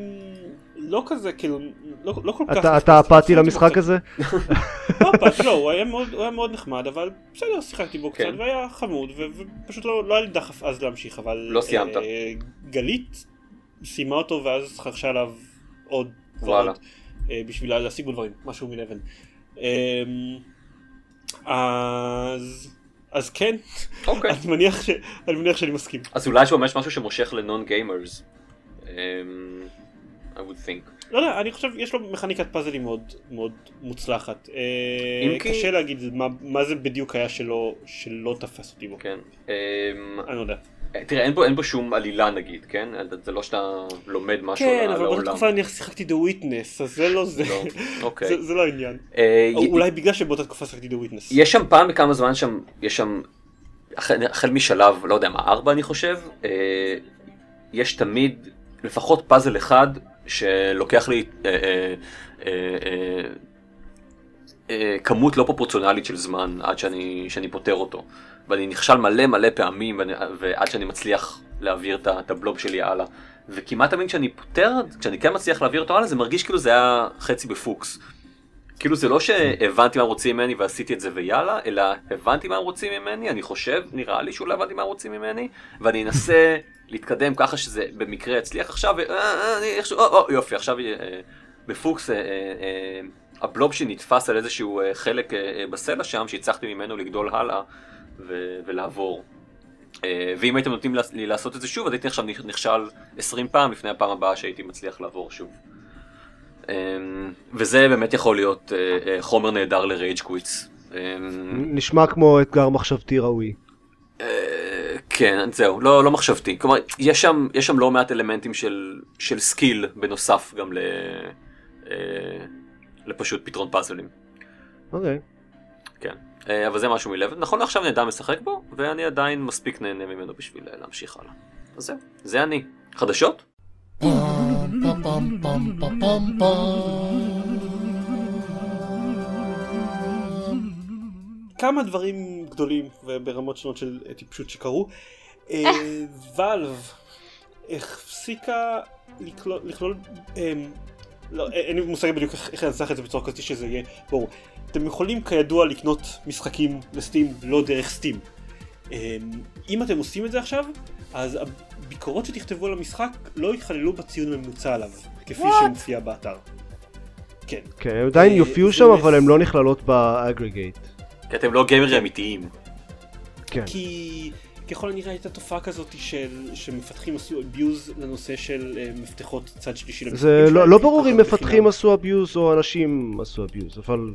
לא כזה, כאילו, לא לא כל כך... אתה- אתה אפאתי למשחק. הזה? לא אפאתי, לא, הוא היה מאוד- הוא היה מאוד נחמד, אבל בסדר, שיחקתי בו קצת, כן. והיה חמוד, ו- ופשוט לא לא היה לי דחף אז להמשיך, אבל... לא סיימת. אה, גלית סיימה אותו ואז חרשה עליו עוד וואלה. ועוד, אה, בשביל להשיג בו דברים, משהו מלבן. אה, אז... אז כן, אוקיי. אני מניח ש- אני מניח שאני מסכים. אז אולי יש ממש משהו שמושך לנון גיימרס. I would think. לא יודע, אני חושב, יש לו מכניקת פאזלים מאוד מאוד מוצלחת. אה, אם כי- קשה להגיד מה- מה זה בדיוק היה שלא שלא תפס אותי בו. כן. אמ, אני לא יודע. תראה, אין בו, אין בו שום עלילה נגיד, כן? זה לא שאתה לומד משהו כן, על אבל העולם. באותה תקופה אני שיחקתי The Witness, אז זה לא זה. לא, אוקיי. זה- זה לא העניין. אה, אולי בגלל שבאותה תקופה שיחקתי The Witness. יש שם פעם בכמה זמן שם, יש שם, החל, משלב, לא יודע מה, ארבע אני חושב, אה, יש תמיד לפחות פאזל אחד שלוקח לי אה, אה, אה, אה, כמות לא פרופורציונלית של זמן עד שאני, שאני פותר אותו. ואני נכשל מלא מלא פעמים ואני, ועד שאני מצליח להעביר את הבלוב שלי הלאה. וכמעט תמיד כשאני פותר, כשאני כן מצליח להעביר אותו הלאה, זה מרגיש כאילו זה היה חצי בפוקס. כאילו זה לא שהבנתי מה רוצים ממני ועשיתי את זה ויאללה, אלא הבנתי מה רוצים ממני, אני חושב, נראה לי שאולי הבנתי מה רוצים ממני, ואני אנסה להתקדם ככה שזה במקרה יצליח עכשיו, ו- אה, אה, אני איכשהו, או, או, יופי, עכשיו אה, בפוקס הבלוב שלי נתפס על איזשהו חלק בסלע שם, שהצלחתי ממנו לגדול הלאה ו- ולעבור. אה, ואם הייתם נותנים לי לעשות את זה שוב, אז הייתי עכשיו נכשל 20 פעם לפני הפעם הבאה שהייתי מצליח לעבור שוב. אמ, וזה באמת יכול להיות אה, אה, חומר נהדר ל rage quits. נשמע כמו אתגר מחשבתי ראוי. אה, כן, זהו, לא, לא מחשבתי. כלומר, יש שם, יש שם לא מעט אלמנטים של, של skill בנוסף גם ל, אה, לפשוט פתרון פאזלים. אוקיי. כן. אה, אבל זה משהו מלבד. נכון לעכשיו נדע משחק בו, ואני עדיין מספיק נהנה ממנו בשביל אה, להמשיך הלאה. אז זהו, זה אני. חדשות? כמה דברים גדולים וברמות שונות של טיפשות שקרו. אה, ואלב הפסיקה לכלול, לא, אין לי מושג בדיוק איך לנסח את זה בצורה כזאת שזה יהיה ברור. אתם יכולים כידוע לקנות משחקים לסטים לא דרך סטים. אמ, אם אתם עושים את זה עכשיו, אז הביקורות שתכתבו על המשחק לא יכללו בציון הממוצע עליו, כפי שמופיע באתר. כן. כן, הם עדיין אה, יופיעו שם, אבל הן לא נכללות באגריגייט. כי אתם לא גיימרים אמיתיים. כן. כי ככל הנראה הייתה תופעה כזאת של שמפתחים עשו abuse לנושא של אה, מפתחות צד שלישי זה לא, לא ברור אם. מפתחים עשו אביוז או אנשים עשו אביוז, אבל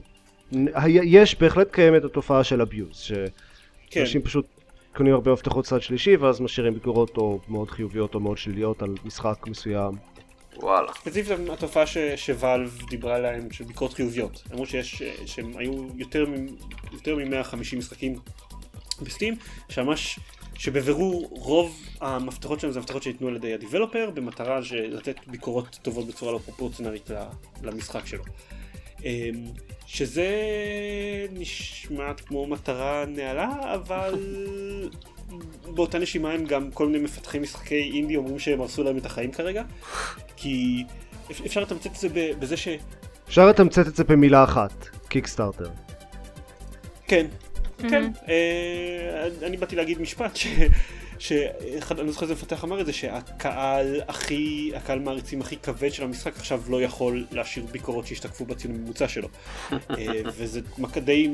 יש, בהחלט קיימת התופעה של אביוז, כן, שאנשים פשוט קונים הרבה מפתחות צד שלישי ואז משאירים ביקורות או מאוד חיוביות או מאוד שליליות על משחק מסוים. וואלה. ספציפית התופעה ש- שוואלב דיברה עליהם של ביקורות חיוביות. אמרו שיש, אה, שהם היו יותר מ- יותר מ-150 משחקים בסטים, שממש, שבבירור רוב המפתחות שלהם זה מפתחות שניתנו על ידי הדיבלופר במטרה לתת ביקורות טובות בצורה לא פרופורציונלית למשחק שלו. אמ, שזה נשמעת כמו מטרה נעלה, אבל באותה נשימה הם גם כל מיני מפתחי משחקי אינדי אומרים שהם הרסו להם את החיים כרגע, כי אפ- אפשר לתמצת את זה בזה ש... אפשר לתמצת את זה במילה אחת, קיקסטארטר. כן, כן, אה, אני באתי להגיד משפט ש... שאחד, אני לא זוכר איזה מפתח אמר את זה, שהקהל הכי, הקהל מעריצים הכי כבד של המשחק עכשיו לא יכול להשאיר ביקורות שהשתקפו בציון הממוצע שלו. אה, וזה די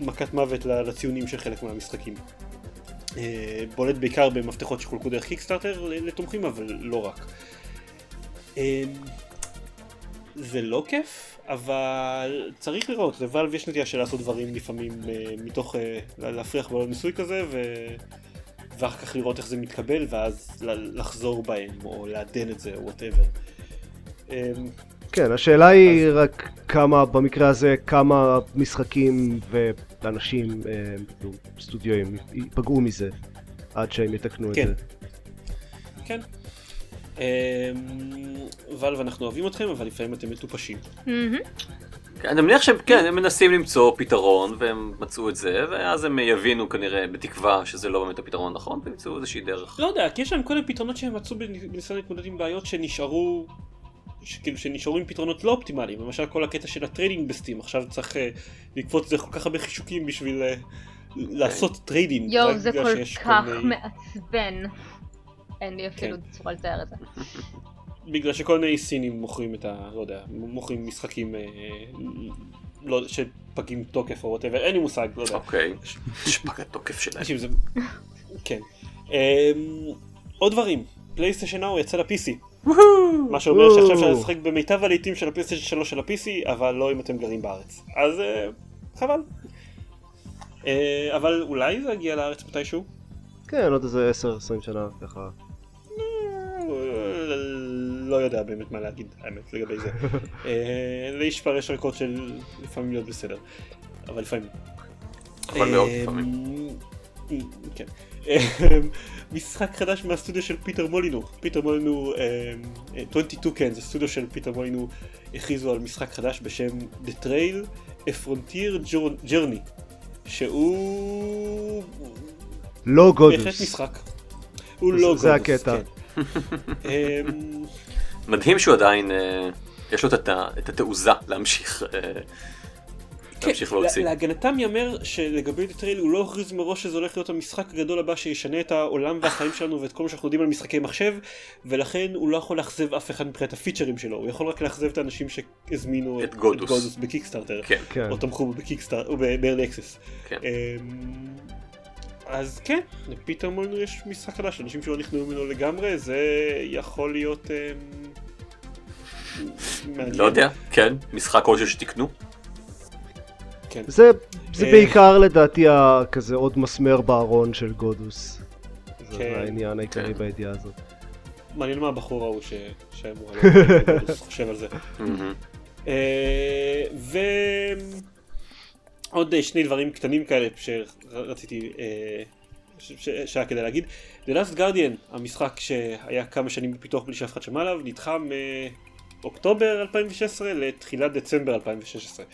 מכת מוות לציונים של חלק מהמשחקים. אה, בולט בעיקר במפתחות שחולקו דרך Kickstarter לתומכים, אבל לא רק. זה לא כיף, אבל צריך לראות, ל Valve יש נטייה של לעשות דברים לפעמים אה, מתוך אה, לה- להפריח בעולם ניסוי כזה, ו... ואחר כך לראות איך זה מתקבל, ואז לחזור בהם, או לעדן את זה, או whatever. כן, השאלה היא רק כמה, במקרה הזה, כמה משחקים ואנשים, אה, סטודיואים, ייפגעו מזה עד שהם יתקנו את כן. זה. כן. ואלב, אנחנו אוהבים אתכם, אבל לפעמים אתם מטופשים. כן, אני מניח שהם כן, הם מנסים למצוא פתרון, והם מצאו את זה, ואז הם יבינו כנראה, בתקווה, שזה לא באמת הפתרון הנכון, וימצאו איזושהי דרך. לא יודע, כי יש להם כל מיני פתרונות שהם מצאו בניסיון להתמודד עם בעיות שנשארו, שכאילו שנשארו עם פתרונות לא אופטימליים, למשל כל הקטע של ה trading ב Steam, עכשיו צריך אה, לקפוץ את זה כל כך הרבה חישוקים בשביל אה, לעשות trading. יואו, זה כל כך מיני- מעצבן. אין לי אפילו כן. צורה לתאר את זה. בגלל שכל מיני סינים מוכרים את ה... לא יודע, מוכרים משחקים אה, לא, שפגים תוקף או whatever, אין לי מושג, לא יודע. אוקיי. שפג התוקף שלהם. זה... כן. אמ, עוד דברים, פלייסטיישן נאו יצא ל-PC. מה שאומר שעכשיו אפשר לשחק במיטב הלעיתים של הפלייסטיישן 3 של ה-PC, אבל לא אם אתם גרים בארץ. אז אה, חבל. אה, אבל אולי זה יגיע לארץ מתישהו? כן, עוד איזה 10-20 שנה ככה. לא יודע באמת מה להגיד, האמת, לגבי זה. אה, לאיש כבר יש רקורד של לפעמים להיות בסדר, אבל לפעמים. אבל מאוד אה, לפעמים. כן. אה, משחק חדש מהסטודיו של פיטר מולינו. פיטר מולינו, אה, אה, 22cans, זה סטודיו של פיטר מולינו, הכריזו על משחק חדש בשם The Trail, A Frontier Journey, שהוא לא בהחלט Godus. משחק. הוא זה- לא זה Godus, הקטע. מדהים שהוא עדיין, אה, יש לו את התעוזה להמשיך אה, להמשיך כן, להוציא. לה- להגנתם ייאמר שלגבי The Trail הוא לא הכריז מראש שזה הולך להיות המשחק הגדול הבא שישנה את העולם והחיים שלנו ואת כל מה שאנחנו יודעים על משחקי מחשב ולכן הוא לא יכול לאכזב אף אחד מבחינת הפיצ'רים שלו הוא יכול רק לאכזב את האנשים שהזמינו את Godus. ב Kickstarter כן, כן. או תמכו ב Kickstarter או ב-early access. כן. אמ, אז כן, מולינו יש משחק חדש, אנשים שלא נכוו ממנו לגמרי, זה יכול להיות אמ. לא יודע, כן, משחק כלשהו שתקנו. כן. זה, זה אה. בעיקר לדעתי כזה עוד מסמר בארון של גודוס. זה כן. העניין העיקרי כן. בידיעה הזאת. מעניין מה הבחור ההוא ש... שאמור להיות, חושב על זה. אה, ו... עוד אה, שני דברים קטנים כאלה שרציתי, אה, שהיה כדאי להגיד. The Last Guardian, המשחק שהיה כמה שנים בפיתוח בלי שאף אחד שמע עליו, נדחה מאוקטובר 2016 לתחילת דצמבר 2016.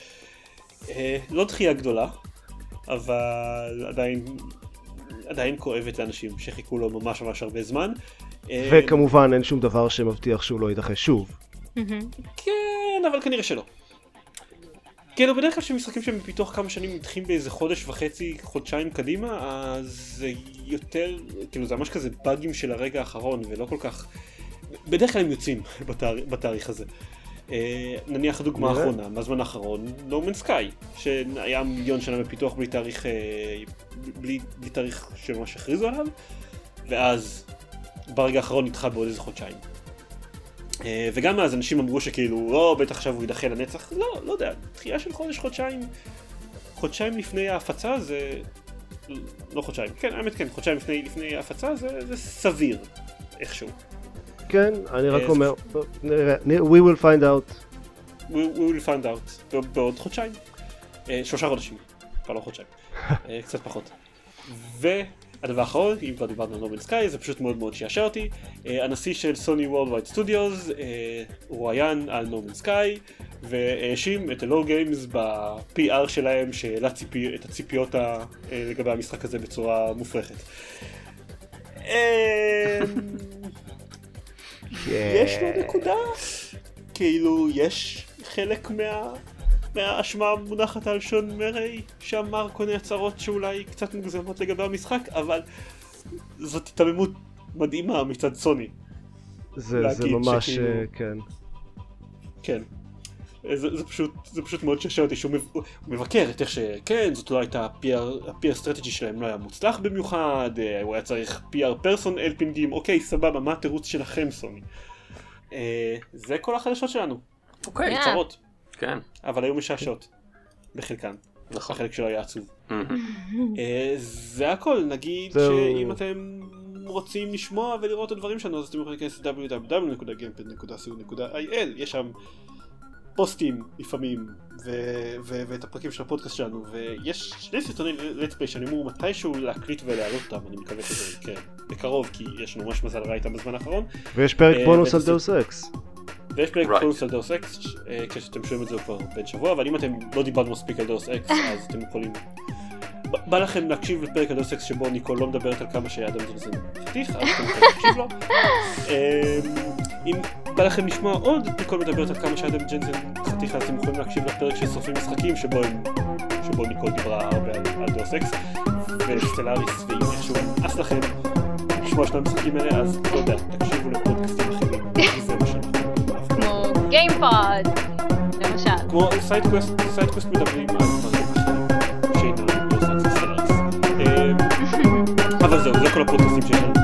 לא דחייה גדולה, אבל עדיין, עדיין כואבת לאנשים שחיכו לו ממש ממש הרבה זמן. וכמובן אין שום דבר שמבטיח שהוא לא יידחה שוב. כן, אבל כנראה שלא. כאילו בדרך כלל כשמשחקים שהם בפיתוח כמה שנים נדחים באיזה חודש וחצי, חודשיים קדימה, אז זה יותר, כאילו זה ממש כזה באגים של הרגע האחרון ולא כל כך, בדרך כלל הם יוצאים בתאר... בתאריך הזה. אה, נניח הדוגמה האחרונה, מהזמן האחרון, No Man's Sky, שהיה מיליון שנה בפיתוח בלי תאריך, אה, בלי, בלי תאריך שממש הכריזו עליו, ואז ברגע האחרון נדחה בעוד איזה חודשיים. אה, וגם אז אנשים אמרו שכאילו, לא, בטח עכשיו הוא יידחה לנצח, לא, לא יודע, דחייה של חודש, חודשיים, חודשיים לפני ההפצה זה, לא חודשיים, כן, האמת כן, חודשיים לפני, לפני ההפצה זה, זה סביר, איכשהו. כן, אני רק אה, אומר, נראה, we will find out. We, we will find out, בעוד חודשיים, אה, שלושה חודשים, כבר לא חודשיים, קצת פחות. ו... הדבר האחרון, אם כבר דיברנו על נורמן סקאי, זה פשוט מאוד מאוד שיעשע אותי. אה, הנשיא של סוני וורלדווייד סטודיוס הוא רואיין על נורמן סקאי והאשים את הלואו גיימס ב-PR שלהם שהעלה ציפי, את הציפיות ה, אה, לגבי המשחק הזה בצורה מופרכת. אה, יש לו נקודה, כאילו יש חלק מה... מהאשמה מונחת על שון מרי שאמר כל מיני הצהרות שאולי קצת מוגזמות לגבי המשחק אבל זאת התעממות מדהימה מצד סוני. זה, זה ממש, שכאילו... אה, כן. כן. זה, זה, פשוט, זה פשוט מאוד ששע אותי שהוא מבקר את איך שכן זאת לא הייתה ה-PR strategy שלהם לא היה מוצלח במיוחד אה, הוא היה צריך PR פרסון אלפינגים אוקיי סבבה מה התירוץ שלכם סוני. אה, זה כל החדשות שלנו. אוקיי. Okay. צרות. כן. אבל היו משעשעות. בחלקן. נכון. החלק שלו היה עצוב. אה, זה הכל, נגיד שאם אתם רוצים לשמוע ולראות את הדברים שלנו אז אתם יכולים להיכנס ל- www.gamepod.co.il יש שם פוסטים לפעמים ואת הפרקים של הפודקאסט שלנו ויש שני סרטוני Let's Play שאני אמור מתישהו להקליט ולהעלות אותם אני מקווה שזה יקרה בקרוב כי יש לנו ממש מזל רע איתם בזמן האחרון ויש פרק אה, בונוס על Deus Ex ויש פרק right. בונוס על Deus Ex, כשאתם שומעים את זה כבר בן שבוע, אבל אם אתם לא דיברנו מספיק על Deus Ex, אז אתם יכולים... בא לכם להקשיב לפרק על Deus Ex שבו ניקול לא מדברת על כמה שאדם ג'נסון חתיך, אז אתם יכולים להקשיב לו. אמ, אם בא לכם לשמוע עוד ניקול מדברת על כמה שאדם ג'נסון חתיך, אז אתם יכולים להקשיב לפרק של שורפים משחקים, שבו ניקול דיברה הרבה על Deus Ex, ו Stellaris, ואם איכשהו נמאס לכם לשמוע שני המשחקים האלה, אז לא יודע, תקשיבו לפודקאסטים אחרים. גיימפוד, למשל. כמו סיידקווסט, סיידקווסט מדברים על דברים אחרים שאינם לא סיידקווסט אבל זהו, זה כל הפודקאסטים שיש לנו